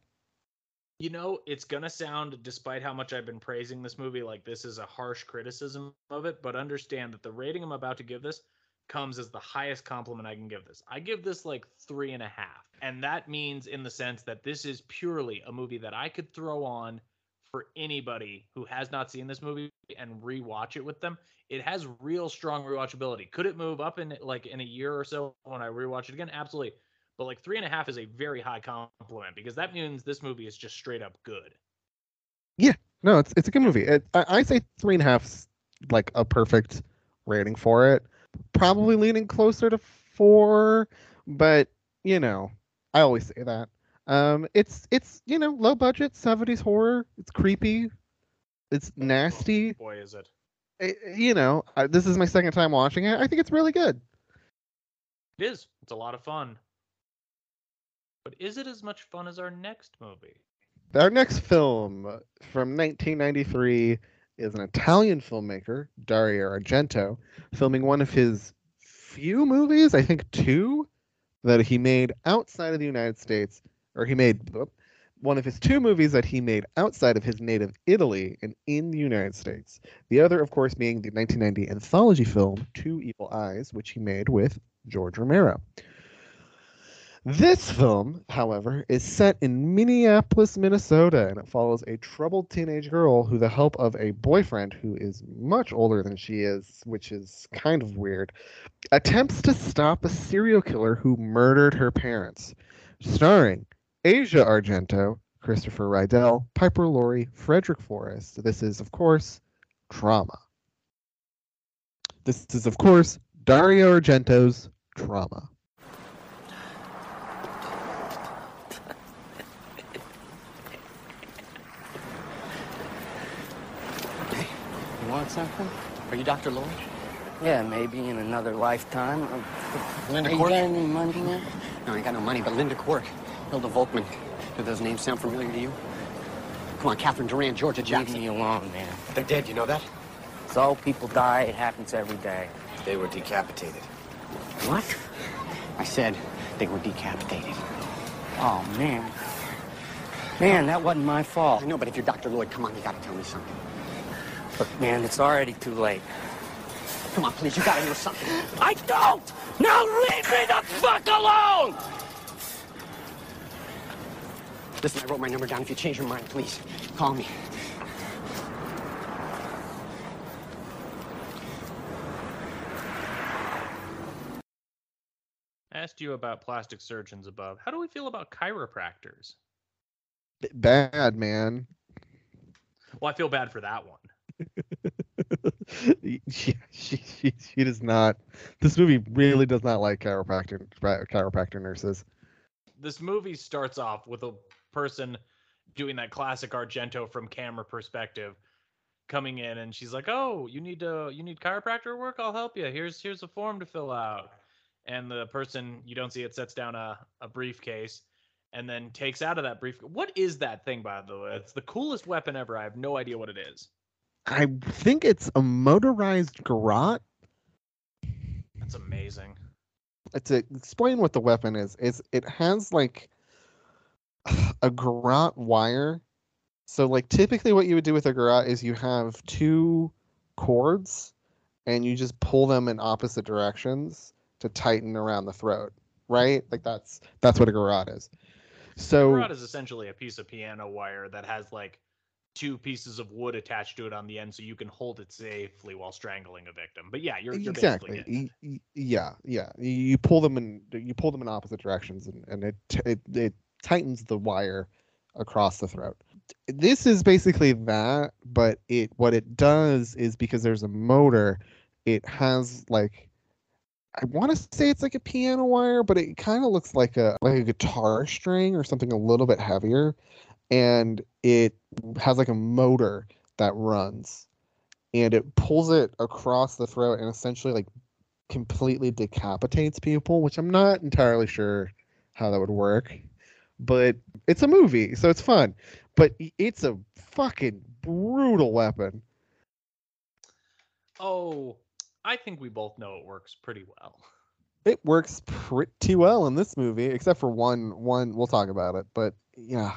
You know, it's gonna sound, despite how much I've been praising this movie, like this is a harsh criticism of it, but understand that the rating I'm about to give this comes as the highest compliment I can give this. I give this like three and a half. And that means in the sense that this is purely a movie that I could throw on for anybody who has not seen this movie and rewatch it with them. It has real strong rewatchability. Could it move up in like in a year or so when I rewatch it again? Absolutely. But like three and a half is a very high compliment because that means this movie is just straight up good. Yeah, no, it's it's a good movie. It, I, I say three and a half's like a perfect rating for it. Probably leaning closer to four, but you know, I always say that. Um, it's it's you know low budget '70s horror. It's creepy. It's nasty. Boy, is it. You know, I, this is my second time watching it. I think it's really good. It is. It's a lot of fun. But is it as much fun as our next movie? Our next film from 1993 is an Italian filmmaker, Dario Argento, filming one of his few movies, I think two, that he made outside of the United States, or he made one of his two movies that he made outside of his native Italy and in the United States. The other, of course, being the 1990 anthology film Two Evil Eyes, which he made with George Romero. This film, however, is set in Minneapolis, Minnesota, and it follows a troubled teenage girl who, with the help of a boyfriend who is much older than she is, which is kind of weird, attempts to stop a serial killer who murdered her parents. Starring Asia Argento, Christopher Rydell, Piper Laurie, Frederick Forrest. This is, of course, Trauma. This is, of course, Dario Argento's Trauma. Want something? Are you Dr. Lloyd? Yeah, maybe in another lifetime. Linda Hey, you got any money, man? No, I ain't got no money, but Linda Quirk, Hilda Volkman. Do those names sound familiar to you? Come on, Catherine Duran, Georgia Jackson. Leave me alone, man. They're dead, you know that? So people die. It happens every day. They were decapitated. What? I said they were decapitated. Oh man, man, that wasn't my fault. I know, but if you're Dr. Lloyd, come on, you gotta tell me something. Look, man, it's already too late. Come on, please, you gotta know something. I don't. Now leave me the fuck alone. Listen, I wrote my number down. If you change your mind, please, call me. Asked you about plastic surgeons above. How do we feel about chiropractors? Bad, man. Well, I feel bad for that one. yeah, she, she she does not. This movie really does not like chiropractor chiropractor nurses. This movie starts off with a person doing that classic Argento from camera perspective coming in and she's like, "Oh, you need to you need chiropractor work? I'll help you. Here's here's a form to fill out." And the person you don't see it sets down a, a briefcase and then takes out of that brief. What is that thing by the way? It's the coolest weapon ever. I have no idea what it is. I think it's a motorized garrote. That's amazing. To explain what the weapon is, is it has like a garrote wire. So like typically what you would do with a garrote is you have two cords and you just pull them in opposite directions to tighten around the throat, right? Like that's that's what a garrote is. So Garrote is essentially a piece of piano wire that has like two pieces of wood attached to it on the end, so you can hold it safely while strangling a victim. But yeah, you're, you're exactly. basically getting Y- y- yeah yeah. You- you pull them in you pull them in opposite directions and, and it, it it tightens the wire across the throat. This is basically that but it what it does is because there's a motor it has like i want to say it's like a piano wire but it kind of looks like a like a guitar string or something a little bit heavier and it has like a motor that runs and it pulls it across the throat and essentially like completely decapitates people, which I'm not entirely sure how that would work. But it's a movie, so it's fun. But it's a fucking brutal weapon. Oh, I think we both know it works pretty well. It works pretty well in this movie, except for one one we'll talk about it. But yeah.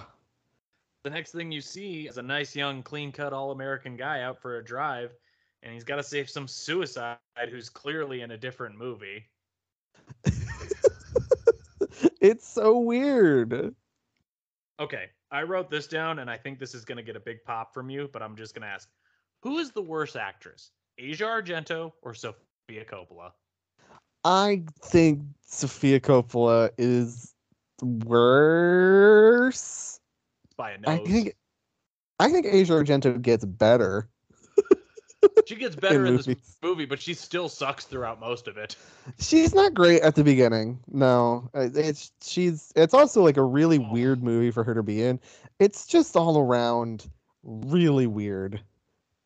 The next thing you see is a nice young clean cut all American guy out for a drive, and he's got to save some suicide who's clearly in a different movie. it's so weird. Okay, I wrote this down, and I think this is going to get a big pop from you, but I'm just going to ask who is the worst actress, Asia Argento or Sofia Coppola? I think Sofia Coppola is worse. By a nose. I think I think Asia Argento gets better. she gets better in this movie, but she still sucks throughout most of it. She's not great at the beginning. No, Uh, it's she's it's also like a really weird movie for her to be in. It's just all around really weird.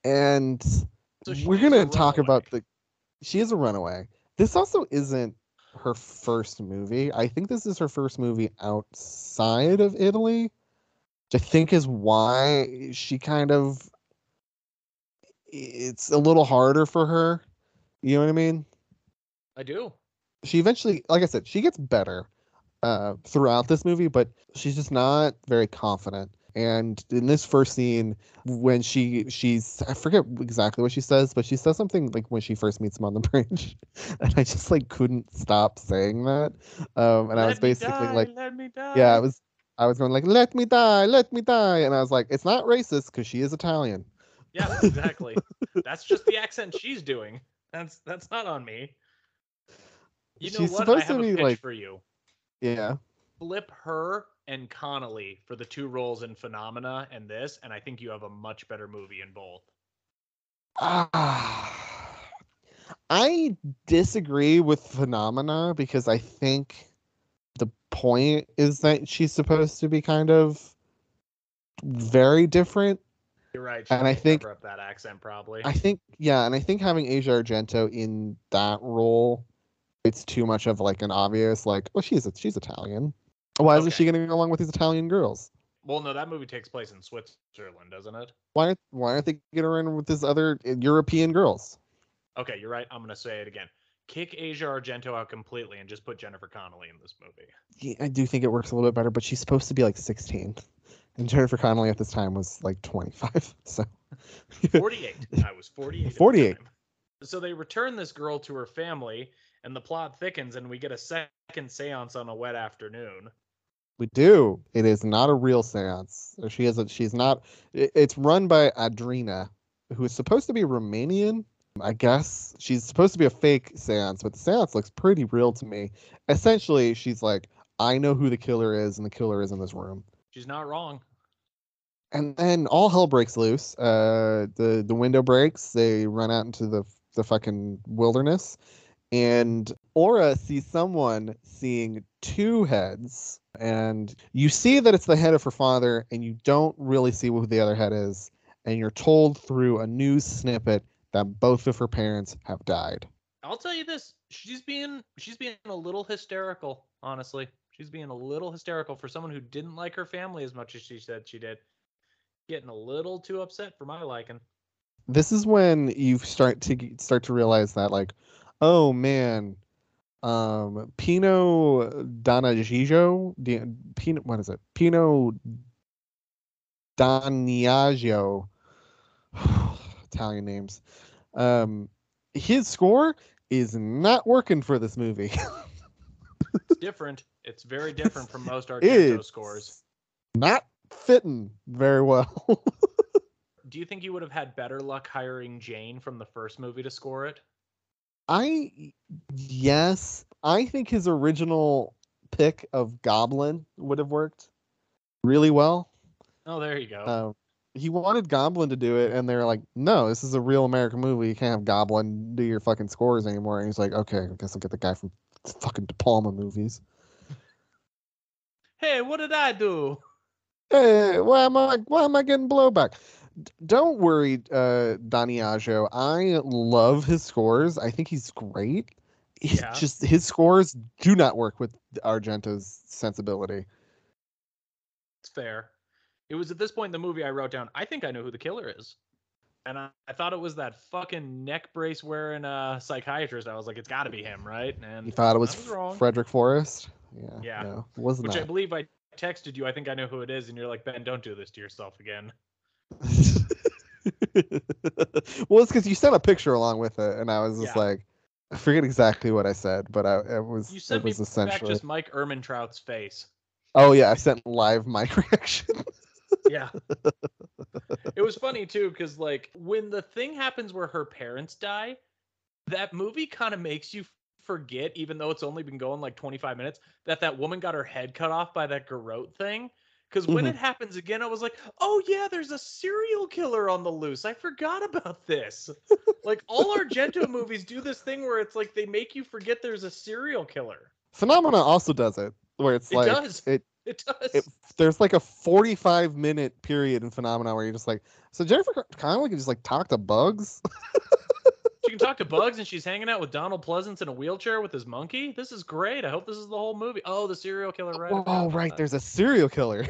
And So we're gonna talk about the she is a runaway. This also isn't her first movie. I think this is her first movie outside of Italy. Which I think is why she kind of it's a little harder for her. You know what I mean? I do. she eventually like i said she gets better uh throughout this movie but she's just not very confident and in this first scene when she she's i forget exactly what she says but she says something like when she first meets him on the bridge and i just like couldn't stop saying that um and i was basically die, like let me die. yeah i was i was going like let me die let me die and i was like it's not racist because she is italian Yeah, exactly. that's just the accent she's doing. That's that's not on me. You know She's what? I supposed to have a be, pitch like- for you. yeah Flip her and Connelly for the two roles in Phenomena and this, and I think you have a much better movie in both. Ah, I disagree with Phenomena because I think the point is that she's supposed to be kind of very different. You're right. And I think- up that accent probably. I think, yeah, and I think having Asia Argento in that role, it's too much of like an obvious, like, well, she's she's Italian. Why isn't Okay. she getting along with these Italian girls? Well, no, that movie takes place in Switzerland, doesn't it? Why aren't why aren't they getting her in with these other uh, European girls? Okay, you're right. I'm gonna say it again. Kick Asia Argento out completely and just put Jennifer Connelly in this movie. Yeah, I do think it works a little bit better, but she's supposed to be like 16. And Jennifer Connelly at this time was like 25. So 48. I was 48. at the 48. So they return this girl to her family, and the plot thickens, and we get a second seance on a wet afternoon. we do. It is not a real seance. She isn't. she's not it's run by Adriana, who is supposed to be Romanian. I guess she's supposed to be a fake seance, but the seance looks pretty real to me. Essentially, she's like, I know who the killer is, and the killer is in this room. She's not wrong. and then all hell breaks loose. Uh, the the window breaks. They run out into the the fucking wilderness, and Aura sees someone seeing two heads, and you see that it's the head of her father, and you don't really see who the other head is, and you're told through a news snippet that both of her parents have died. I'll tell you this: she's being she's being a little hysterical. Honestly, she's being a little hysterical for someone who didn't like her family as much as she said she did. Getting a little too upset for my liking. this is when you start to start to realize that like oh man um pino donaggio pino what is it pino doniaggio italian names um his score is not working for this movie It's different. It's very different from most Argento It's scores. not fitting very well Do you think you would have had better luck hiring Jane from the first movie to score it? I yes, I think his original pick of Goblin would have worked really well. Oh, there you go. Uh, he wanted Goblin to do it, and they're like, "No, this is a real American movie. You can't have Goblin do your fucking scores anymore." And he's like, "Okay, I guess I'll get the guy from fucking De Palma movies." hey, what did I do? Hey, why am I why am I getting blowback? D- Don't worry, uh, Donaggio. I love his scores. I think he's great. It's Yeah. just his scores do not work with Argento's sensibility. It's fair. It was at this point in the movie I wrote down, I think I know who the killer is. And I, I thought it was that fucking neck brace wearing uh, psychiatrist. I was like, it's got to be him, right? And You thought it was, was. Frederick Forrest? Yeah. Yeah. No, it was Which I believe I texted you. I think I know who it is. And you're like, Ben, don't do this to yourself again. well, it's because you sent a picture along with it, and I was just Yeah. like, I forget exactly what I said, but I it was You it sent me was back essentially. just Mike Ehrmantraut's face. Oh yeah, I sent live mic reaction. Yeah. it was funny too, because like when the thing happens where her parents die, that movie kind of makes you forget, even though it's only been going like 25 minutes, that that woman got her head cut off by that garrote thing. Because when Mhm. it happens again, I was like, oh yeah, there's a serial killer on the loose. I forgot about this. like all Argento movies do this thing where it's like they make you forget there's a serial killer. Phenomena also does it, where it's It like does. it It does. it there's like a 45 minute period in phenomena where you're just like so jennifer Con- connelly can just like talk to bugs She can talk to bugs and she's hanging out with Donald Pleasence in a wheelchair with his monkey. This is great. I hope this is the whole movie. Oh, the serial killer, right? I oh right that. there's a serial killer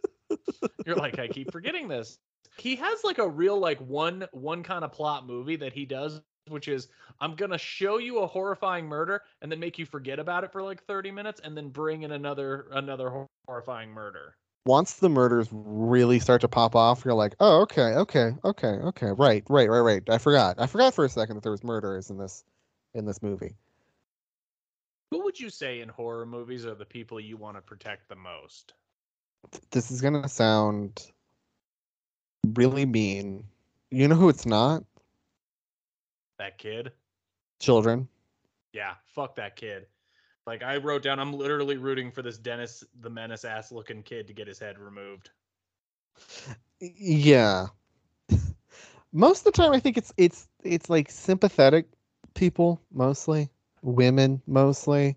You're like, I keep forgetting this. He has like a real like one one kind of plot movie that he does, which is I'm gonna show you a horrifying murder and then make you forget about it for like 30 minutes and then bring in another another horrifying murder. once the murders really start to pop off you're like oh okay okay okay okay right right right right i forgot i forgot for a second that there was murderers in this in this movie Who would you say in horror movies are the people you want to protect the most? this is gonna sound really mean you know who it's not That kid? children Yeah, fuck that kid. Like I wrote down, I'm literally rooting for this Dennis the Menace ass looking kid to get his head removed. Yeah most of the time i think it's it's it's like sympathetic people mostly women mostly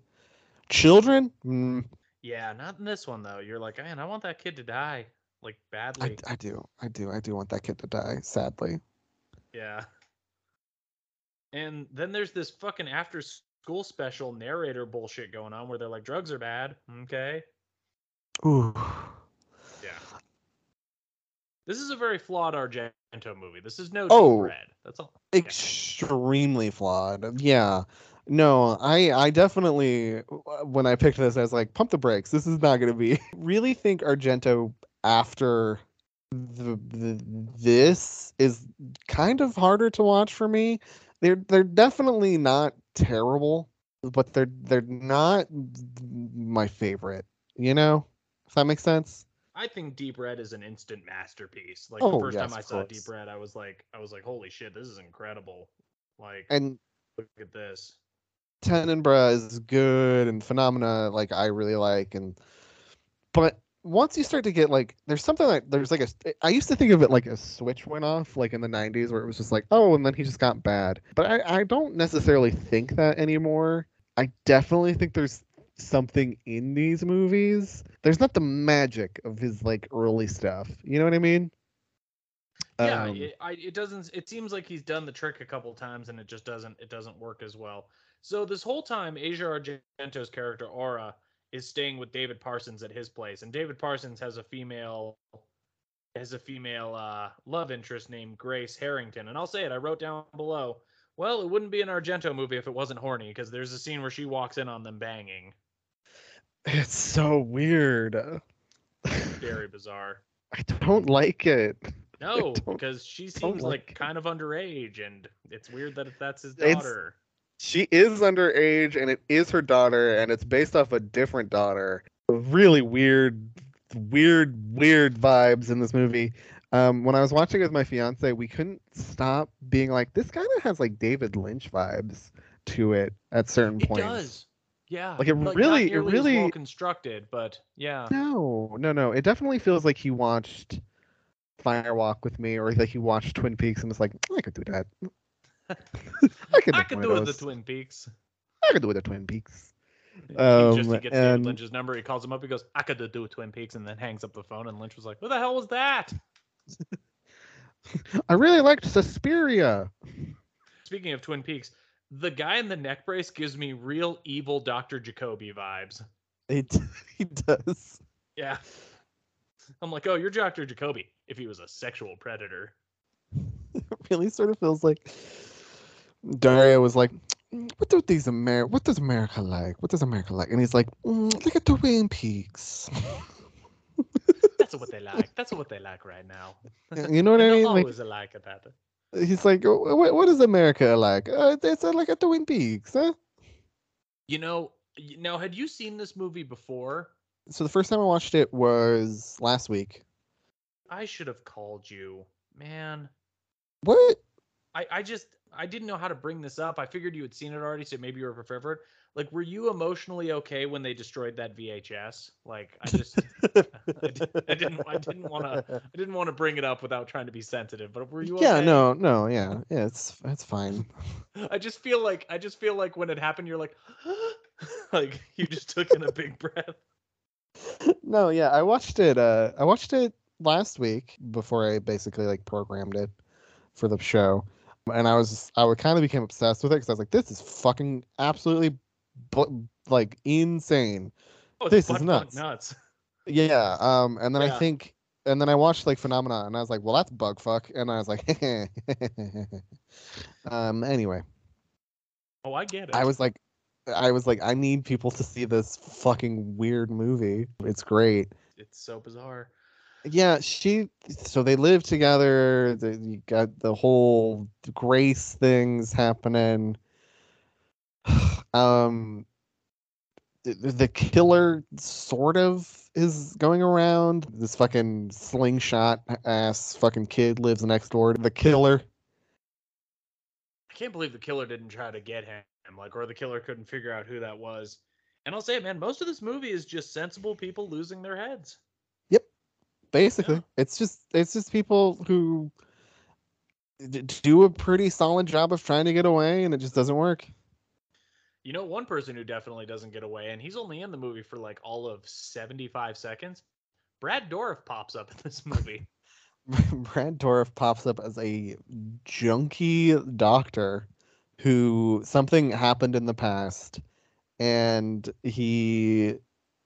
children mm, Yeah, not in this one though. You're like, man, I want that kid to die, like I, badly. I do i do i do want that kid to die sadly Yeah. And then there's this fucking after school special narrator bullshit going on where they're like, drugs are bad. Okay. Ooh. Yeah. This is a very flawed Argento movie. This is no Oh. Red. That's all. Yeah. extremely flawed. Yeah. No, I I definitely when I picked this I was like pump the brakes. This is not going to be. Really think Argento after the, the this is kind of harder to watch for me. They're they're definitely not terrible, but they're they're not my favorite, you know? If that makes sense. I think Deep Red is an instant masterpiece. Like Oh, the first yes, time I saw course. Deep Red, I was like, I was like, holy shit, this is incredible. Like, And look at this. Tenebrae is good and Phenomena like I really like and but once you start to get like there's something like there's like a I used to think of it like a switch went off like in the 90s where it was just like oh and then he just got bad but I I don't necessarily think that anymore I definitely think there's something in these movies there's not the magic of his like early stuff you know what I mean Yeah, Um, it, I, it doesn't. It seems like he's done the trick a couple times, and it just doesn't. It doesn't work as well. So this whole time, Asia Argento's character Aura is staying with David Parsons at his place, and David Parsons has a female has a female uh, love interest named Grace Harrington, and I'll say it. I wrote down below. Well, it wouldn't be an Argento movie if it wasn't horny, because there's a scene where she walks in on them banging. It's so weird. Very bizarre. I don't like it. No, because she seems like like kind of underage, and it's weird that that's his daughter. She is underage, and it is her daughter, and it's based off a different daughter. Really weird, weird, weird vibes in this movie. Um, when I was watching it with my fiance, we couldn't stop being like, "This kind of has like David Lynch vibes to it at certain It points." It does. Yeah. Like, it not really- it really- well constructed, but yeah. No, no, no. It definitely feels like he watched Firewalk with me, or like he watched Twin Peaks and was like, "I could do that. I could, I do could do it with the. Twin Peaks. I could do it with the Twin Peaks." He just Um, he gets David and- Lynch's number. He calls him up. He goes, "I could do with Twin Peaks," and then hangs up the phone. And Lynch was like, "Who the hell was that?" I really liked Suspiria. Speaking of Twin Peaks, the guy in the neck brace gives me real evil Doctor Jacoby vibes. It he does. Yeah. I'm like, oh, you're Doctor Jacoby. If he was a sexual predator. It really sort of feels like Dario was like, "Mm, "What do these Amer? What does America like? What does America like?" And he's like, "Mm, "Look at the Twin Peaks." That's what they like. That's what they like right now. you know what I mean? Like, always like that. he's like, "Oh, "What, what is America like? Uh, it's uh, like a Twin Peaks, huh?" You know, now had you seen this movie before? So the first time I watched it was last week. I should have called you. Man, What? I, I just I didn't know how to bring this up. I figured you had seen it already, so maybe you were prepared. Like, were you emotionally okay when they destroyed that VHS? Like, I just I, di- I didn't I didn't want to I didn't want to bring it up without trying to be sensitive. But were you? Yeah, no, no, yeah, yeah. It's it's fine. I just feel like I just feel like when it happened, you're like, like you just took in a big breath. no, yeah, I watched it. Uh, I watched it last week before I basically like programmed it for the show, and I was I would kind of became obsessed with it because I was like, this is fucking absolutely, bu- like insane. Oh, This is nuts. nuts. Yeah. Um, and then Yeah. I think, and then I watched like Phenomena, and I was like, well, that's bug fuck, and I was like, um. Anyway, Oh, I get it. I was like, I was like, I need people to see this fucking weird movie. It's great. It's so bizarre. Yeah, she. So they live together. The, you got the whole Grace things happening. Um, the, the killer sort of is going around. This fucking slingshot ass fucking kid lives next door to the killer. I can't believe the killer didn't try to get him, like, or the killer couldn't figure out who that was. And I'll say, it, man, most of this movie is just sensible people losing their heads. Basically, Yeah. it's just it's just people who d- do a pretty solid job of trying to get away, and it just doesn't work. You know, one person who definitely doesn't get away, and he's only in the movie for like all of 75 seconds. Brad Dourif pops up in this movie. Brad Dourif pops up as a junkie doctor who something happened in the past and he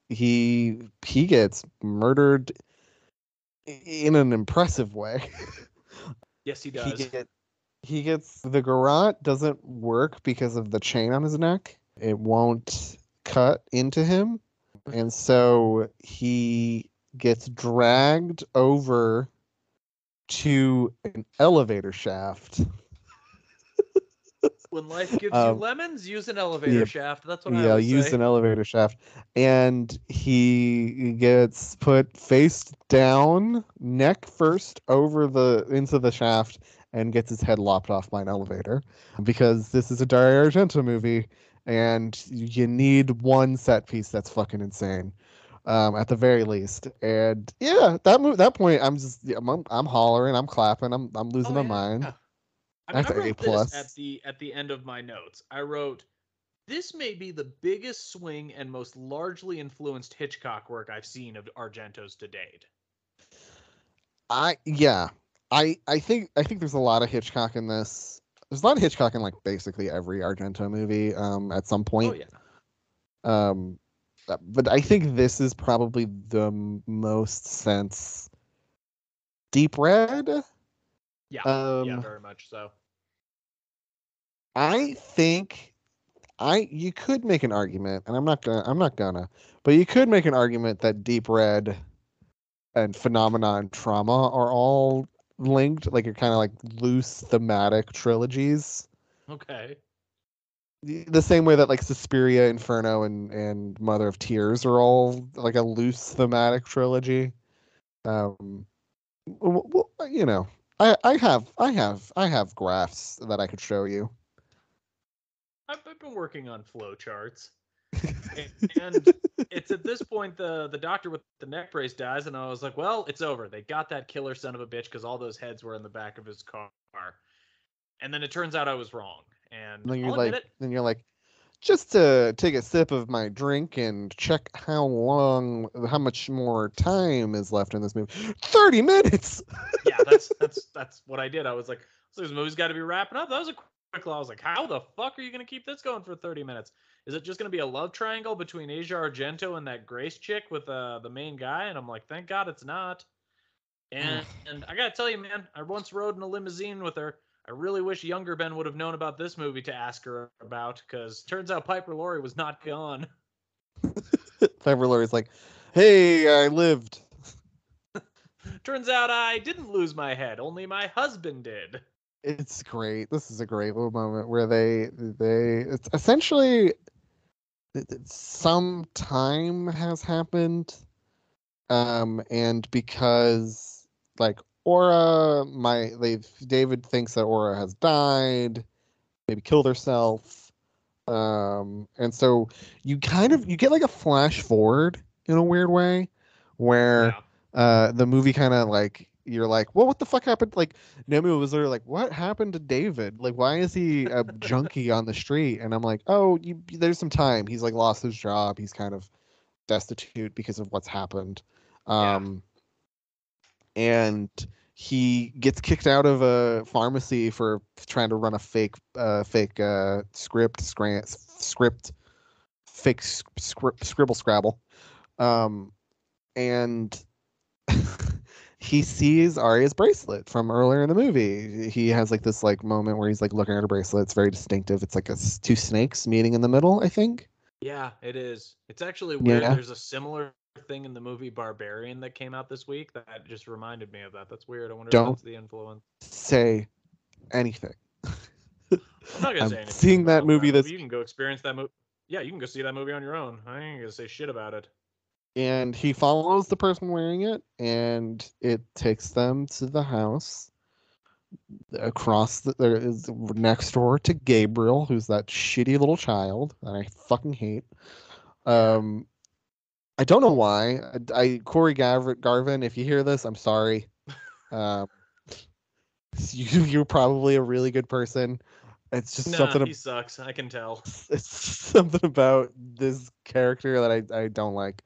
he he gets murdered in an impressive way. Yes, he he does. get he gets the garrote doesn't work because of the chain on his neck. It won't cut into him. Mm-hmm. And so he gets dragged over to an elevator shaft. When life gives Um, you lemons, use an elevator yeah, shaft. That's what I yeah, use say. an elevator shaft. And he gets put face down, neck first over the into the shaft and gets his head lopped off by an elevator. Because this is a Dario Argento movie and you need one set piece that's fucking insane. Um, at the very least, and yeah, that move, that point, I'm just, I'm, I'm hollering, I'm clapping, I'm, I'm losing Oh, my yeah. mind. I, mean, I wrote A this at the at the end of my notes. I wrote, "This may be the biggest swing and most largely influenced Hitchcock work I've seen of Argento's to date." I yeah. I I think I think there's a lot of Hitchcock in this. There's a lot of Hitchcock in like basically every Argento movie um at some point. Oh point. yeah, Um uh, but I think this is probably the most sense Deep Red. Yeah, Um, yeah, very much so. I think I you could make an argument, and I'm not gonna I'm not gonna, but you could make an argument that Deep Red and Phenomena and Trauma are all linked, like are kind of like loose thematic trilogies. Okay. The same way that like Suspiria, Inferno, and and Mother of Tears are all like a loose thematic trilogy. Um, w- w- you know, I I have I have I have graphs that I could show you. I've, I've been working on flow charts. and it's at this point the the doctor with the neck brace dies, and I was like, well, it's over. They got that killer son of a bitch because all those heads were in the back of his car. And then it turns out I was wrong. And And then you're like, it. then you're like, just to take a sip of my drink and check how long, how much more time is left in this movie. Thirty minutes. yeah, that's that's that's what I did. I was like, so this movie's got to be wrapping up. That was a quick. I was like, how the fuck are you gonna keep this going for 30 minutes? Is it just gonna be a love triangle between Asia Argento and that Grace chick with uh, the main guy? And I'm like, thank God it's not. And and I gotta tell you, man, I once rode in a limousine with her. I really wish younger Ben would have known about this movie to ask her about, because turns out Piper Laurie was not gone. Piper Laurie's like, hey, I lived. Turns out I didn't lose my head, only my husband did. It's great. This is a great little moment where they they it's essentially some time has happened um and because like Aura my they David thinks that Aura has died maybe killed herself um and so you kind of you get like a flash forward in a weird way where uh the movie kind of like you're like well what the fuck happened? Like Naomi was there like what happened to David? Like why is he a junkie on the street? And I'm like oh you, there's some time. He's like lost his job. He's kind of destitute because of what's happened. Um and he gets kicked out of a pharmacy for trying to run a fake uh fake uh script scran- script fake script scribble scrabble um and he sees Arya's bracelet from earlier in the movie. He has like this like moment where he's like looking at her bracelet. It's very distinctive. It's like a, two snakes meeting in the middle, I think. Yeah, it is. It's actually weird. Yeah. There's a similar thing in the movie Barbarian that came out this week that just reminded me of that. That's weird. I wonder Don't if that's the influence. Say anything. I'm not gonna I'm say anything. seeing that movie this You can go experience that movie. Yeah, you can go see that movie on your own. I ain't gonna say shit about it. and he follows the person wearing it and it takes them to the house across the there is next door to Gabriel who's that shitty little child that I fucking hate um I don't know why I, I Cory Garvin if you hear this I'm sorry um you you're probably a really good person it's just Nah, something he sucks. I can tell. it's something about this character that I, I don't like.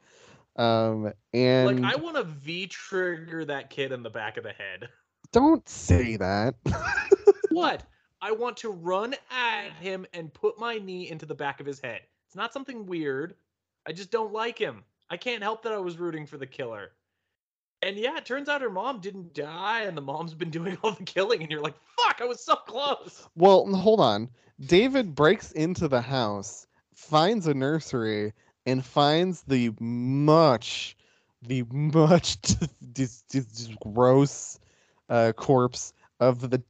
Um and Like I want to V trigger that kid in the back of the head. don't say that. What? I want to run at him and put my knee into the back of his head. It's not something weird. I just don't like him. I can't help that I was rooting for the killer. And yeah, it turns out her mom didn't die, and the mom's been doing all the killing, and you're like, fuck, I was so close. well, hold on. David breaks into the house, finds a nursery, and finds the much, the much dis- gross uh, corpse of the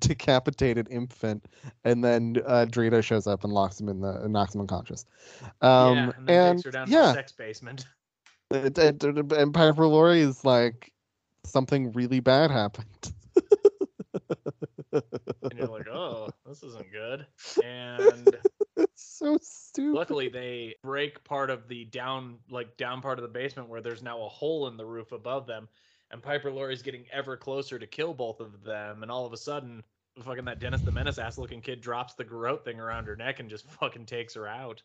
decapitated infant, and then uh, Drita shows up and locks him in the knocks him unconscious. Um, yeah, and and takes her down to yeah, the sex basement. And, and, and Piper Laurie is like, something really bad happened. And you're like, oh, this isn't good. And it's so stupid. luckily they break part of the down like down part of the basement where there's now a hole in the roof above them and piper laurie's getting ever closer to kill both of them and all of a sudden fucking that dennis the menace ass looking kid drops the garrote thing around her neck and just fucking takes her out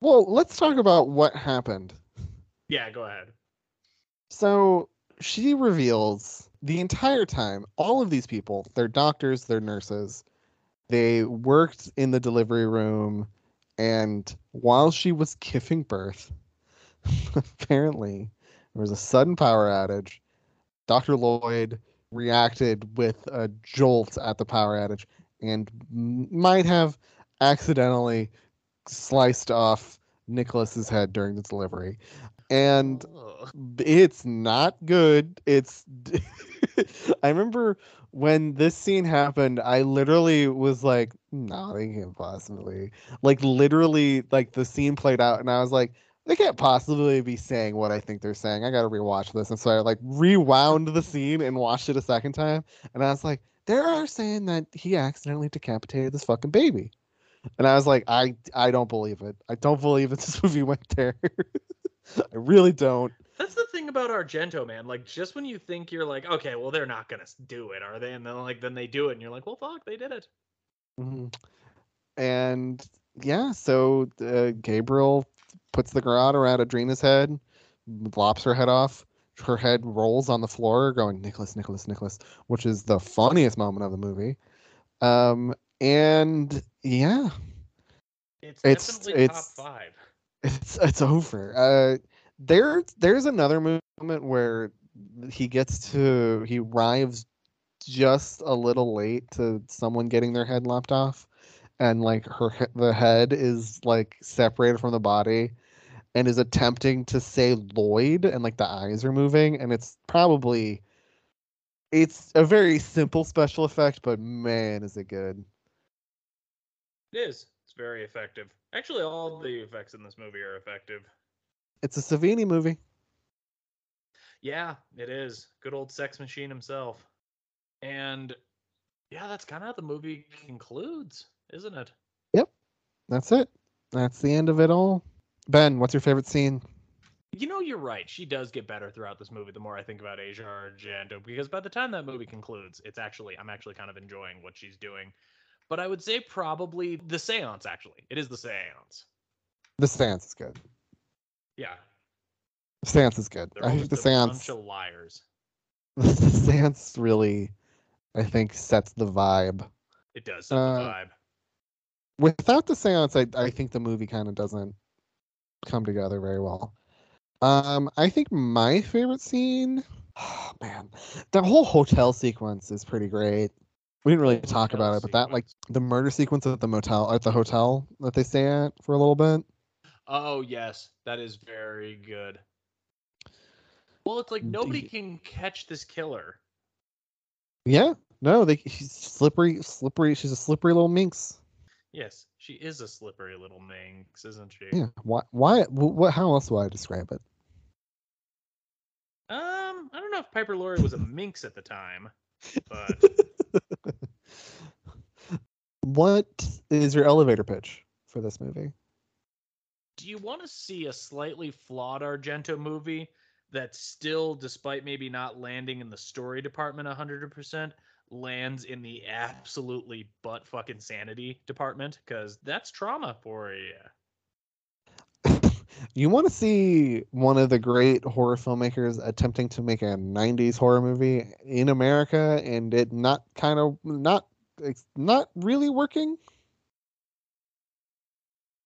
Well, let's talk about what happened. yeah go ahead So she reveals the entire time, all of these people, they're doctors, they're nurses, they worked in the delivery room, and while she was giving birth, apparently there was a sudden power outage. Dr. Lloyd reacted with a jolt at the power outage and might have accidentally sliced off Nicholas's head during the delivery. And it's not good. It's I remember when this scene happened, I literally was like, no, they can't possibly. Like literally like the scene played out and I was like, they can't possibly be saying what I think they're saying. I gotta rewatch this. And so I like rewound the scene and watched it a second time. And I was like, they're saying that he accidentally decapitated this fucking baby. And I was like, I I don't believe it. I don't believe that this movie went there. I really don't. That's the thing about Argento, man. Like, just when you think you're like, okay, well, they're not gonna do it, are they? And then like, then they do it, and you're like, well, fuck, they did it. Mhm. And yeah, so uh, Gabriel puts the garrote around Adriana's head, lops her head off. Her head rolls on the floor, going Nicholas, Nicholas, Nicholas, which is the funniest moment of the movie. Um, and yeah, It's, It's- it's- top five. it's it's over. Uh, there there's another moment where he gets to he arrives just a little late to someone getting their head lopped off, and like her the head is like separated from the body, and is attempting to say Lloyd, and like the eyes are moving, and it's probably it's a very simple special effect, but man, is it good. It is. It's very effective. Actually, all the effects in this movie are effective. It's a Savini movie. Yeah, it is. Good old sex machine himself. And yeah, that's kind of how the movie concludes, isn't it? Yep. That's it. That's the end of it all. Ben, what's your favorite scene? You know, you're right. She does get better throughout this movie the more I think about Asia Argento, because by the time that movie concludes, it's actually, I'm actually kind of enjoying what she's doing. But I would say probably the seance, actually. It is the seance. The seance is good. Yeah. The stance is good. They're I think the seance. a bunch of liars. the seance really I think sets the vibe. It does set the Uh, vibe. Without the seance, I, I think the movie kind of doesn't come together very well. Um, I think my favorite scene, oh man, the whole hotel sequence is pretty great. We didn't really talk about it, but that like the murder sequence at the motel at the hotel that they stay at for a little bit. Oh, yes. That is very good. Well, it's like nobody The- can catch this killer. Yeah, no, they she's slippery, slippery. She's a slippery little minx. Yes, she is a slippery little minx, isn't she? Yeah. Why? Why? What? How else do I describe it? Um, I don't know if Piper Laurie was a minx at the time, but What is your elevator pitch for this movie? do you want to see a slightly flawed Argento movie that still, despite maybe not landing in the story department 100%, lands in the absolutely butt fucking sanity department? Because that's trauma for you. You want to see one of the great horror filmmakers attempting to make a 90s horror movie in America and it not kind of not it's not really working?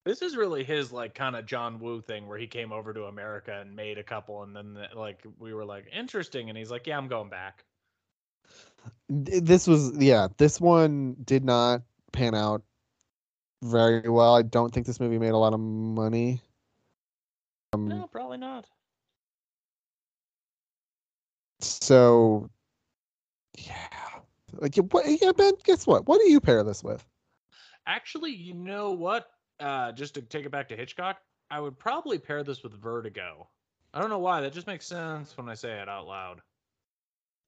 This is really his like kind of John Woo thing where he came over to America and made a couple, and then the- like we were like interesting, and he's like, yeah, I'm going back. D- This was yeah, this one did not pan out very well. I don't think this movie made a lot of money. Um, No, probably not. So, yeah, like yeah, what? Yeah, Ben. Guess what? What do you pair this with? Actually, you know what? Uh, just to take it back to Hitchcock, I would probably pair this with Vertigo. I don't know why. That just makes sense when I say it out loud.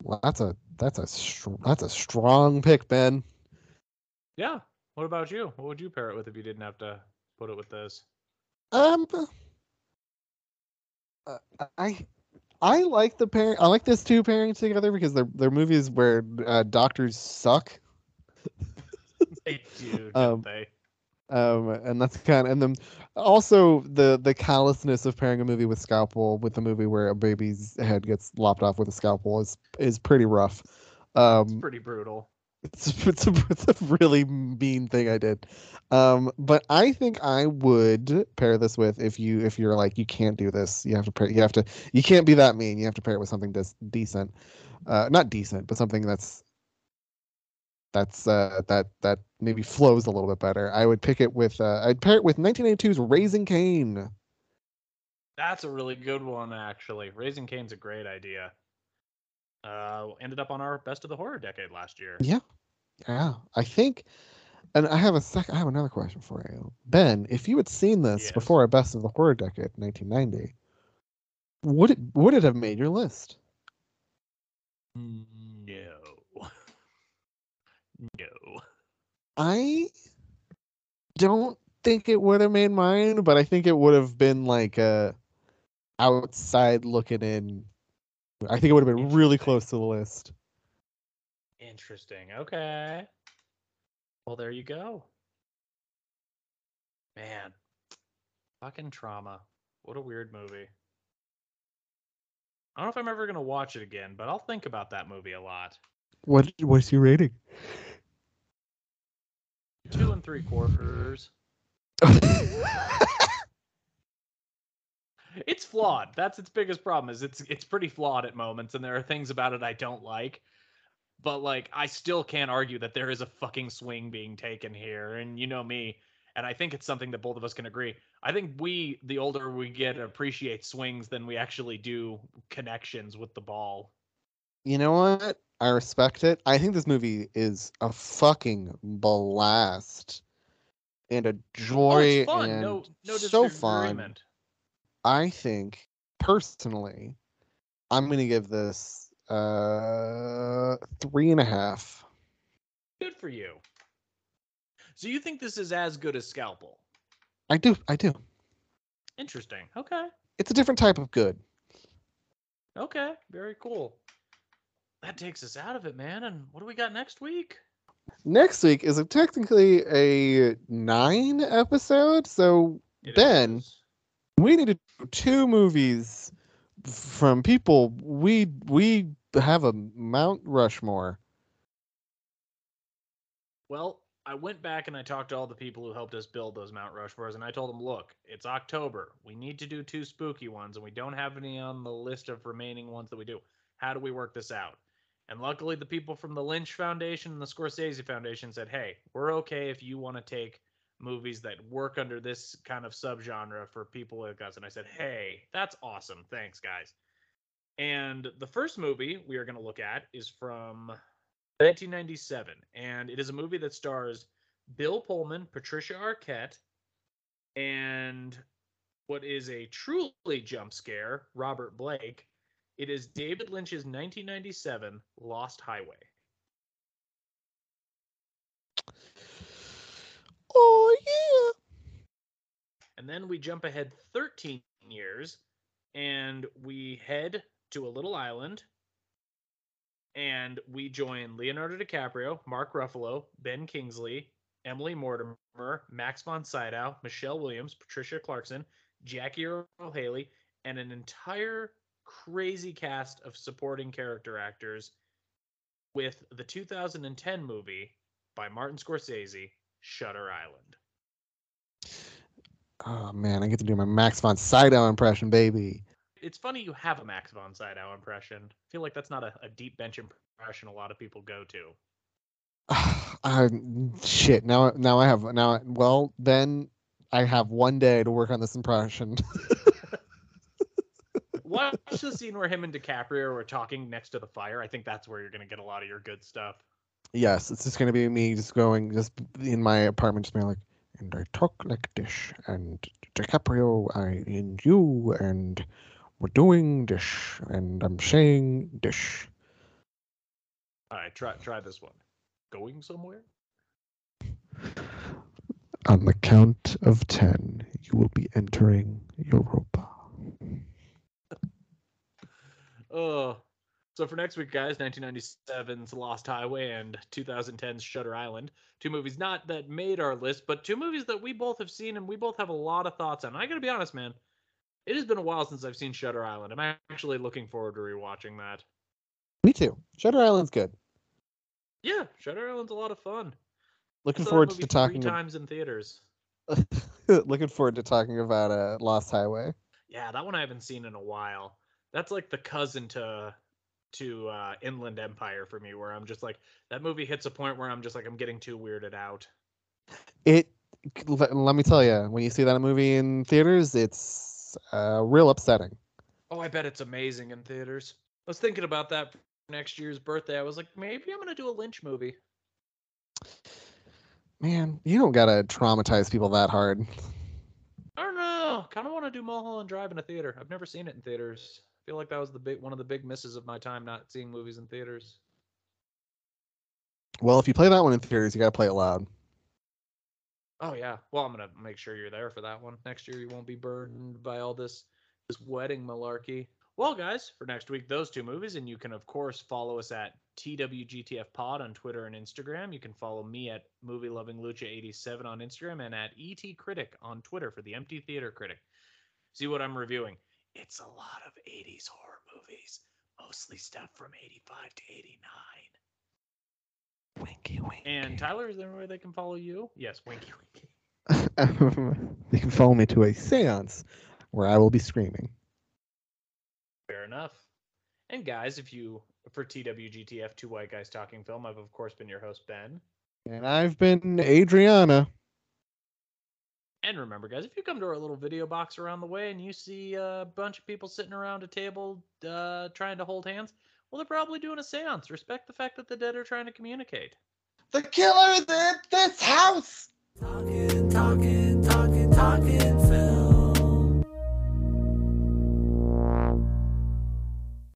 Well, that's a that's a str- that's a strong pick, Ben. Yeah. What about you? What would you pair it with if you didn't have to put it with this? Um, uh, I I like the pair. I like this two pairing together because they're they're movies where uh, doctors suck. They do, don't Um, they? Um, and that's kind of, and then also the the callousness of pairing a movie with scalpel with a movie where a baby's head gets lopped off with a scalpel is is pretty rough. It's Um, pretty brutal. It's, it's, a, it's a really mean thing I did. Um, but I think I would pair this with if you if you're like you can't do this, you have to pair, you have to you can't be that mean. You have to pair it with something that's decent, uh, not decent, but something that's that's uh, that that maybe flows a little bit better. I would pick it with uh, I'd pair it with 1982's Raising Cain. That's a really good one, actually. Raising Cain's a great idea. Uh, ended up on our best of the horror decade last year. Yeah, yeah. I think, and I have a sec. I have another question for you, Ben. If you had seen this Yes. before our best of the horror decade, 1990, would it would it have made your list? No. No. I don't think it would have made mine, but I think it would have been like a outside looking in. I think it would have been really close to the list. Interesting. Okay. Well, there you go. Man. Fucking trauma. What a weird movie. I don't know if I'm ever going to watch it again, but I'll think about that movie a lot. What what's your rating? Two and three quarters. It's flawed. That's its biggest problem. Is it's it's pretty flawed at moments, and there are things about it I don't like. But like, I still can't argue that there is a fucking swing being taken here. And you know me, and I think it's something that both of us can agree. I think we, the older we get, appreciate swings than we actually do connections with the ball. You know what? I respect it. I think this movie is a fucking blast and a Oh, joy it's fun. and No, no so fun. I think personally, I'm gonna give this uh three and a half. Good for you. So you think this is as good as Scalpel? I do, I do. Interesting. Okay. It's a different type of good. Okay. Very cool. That takes us out of it, man. And what do we got next week? Next week is a, technically a nine episode, so It Ben, is- we need to do two movies from people we we have a Mount Rushmore. Well, I went back and I talked to all the people who helped us build those Mount Rushmores, and I told them, look, it's October. We need to do two spooky ones, and we don't have any on the list of remaining ones that we do. How do we work this out? And luckily, the people from the Lynch Foundation and the Scorsese Foundation said, hey, we're okay if you want to take movies that work under this kind of subgenre for people like us. And I said, hey, that's awesome. Thanks, guys. And the first movie we are going to look at is from 1997, and it is a movie that stars Bill Pullman, Patricia Arquette, and what is a truly jump scare, Robert Blake. It is David Lynch's 1997 Lost Highway. Oh yeah. And then we jump ahead 13 years and we head to a little island and we join Leonardo DiCaprio, Mark Ruffalo, Ben Kingsley, Emily Mortimer, Max von Sydow, Michelle Williams, Patricia Clarkson, Jackie Earle Haley, and an entire crazy cast of supporting character actors with the 2010 movie by Martin Scorsese, Shutter Island. Oh man, I get to do my Max von Sydow impression, baby. it's funny you have a Max von Sydow impression. I feel like that's not a, a deep bench impression a lot of people go to. uh, shit. Now, now I have now. Well, then I have one day to work on this impression. Watch the scene where him and DiCaprio are talking next to the fire. I think that's where you're gonna get a lot of your good stuff. yes, it's just gonna be me just going just in my apartment, just being like, and I talk like this, and DiCaprio, I and you, and we're doing this, and I'm saying this. All right, try try this one. Going somewhere? On the count of ten, you will be entering Europa. Oh. So for next week, guys, 1997's Lost Highway and 2010's Shutter Island, two movies not that made our list, but two movies that we both have seen and we both have a lot of thoughts on. I gotta be honest, man, it has been a while since I've seen Shutter Island. I'm actually looking forward to rewatching that. Me too. Shutter Island's good. Yeah, Shutter Island's a lot of fun. Looking forward to three talking. times in theaters. looking forward to talking about uh, Lost Highway. Yeah, that one I haven't seen in a while. That's like the cousin to to uh, Inland Empire for me, where I'm just like that movie hits a point where I'm just like I'm getting too weirded out. It. Let, let me tell you, when you see that movie in theaters, it's uh, real upsetting. Oh, I bet it's amazing in theaters. I was thinking about that for next year's birthday. I was like, maybe I'm gonna do a Lynch movie. Man, you don't gotta traumatize people that hard. I don't know. Kind of want to do Mulholland Drive in a theater. I've never seen it in theaters. I feel like that was the big one of the big misses of my time not seeing movies in theaters. Well, if you play that one in theaters, you gotta play it loud. Oh yeah. Well, I'm gonna make sure you're there for that one. Next year you won't be burdened by all this this wedding malarkey. Well, guys, for next week, those two movies, and you can of course follow us at TWGTF Pod on Twitter and Instagram. You can follow me at Movie Loving Lucha 87 on Instagram and at ET Critic on Twitter for the Empty Theater Critic. See what I'm reviewing. It's a lot of 80s horror movies, mostly stuff from 85 to 89. Winky, winky. And Tyler, is there any way they can follow you? Yes, winky winky. you can follow me to a séance where I will be screaming. Fair enough. And guys, if you for TWGTF Two White Guys Talking Film, I've of course been your host Ben. And I've been Adriana. And remember, guys, if you come to our little video box around the way and you see a bunch of people sitting around a table uh, trying to hold hands, well, they're probably doing a séance. Respect the fact that the dead are trying to communicate. The killer is in this house! Talking, talking, talking,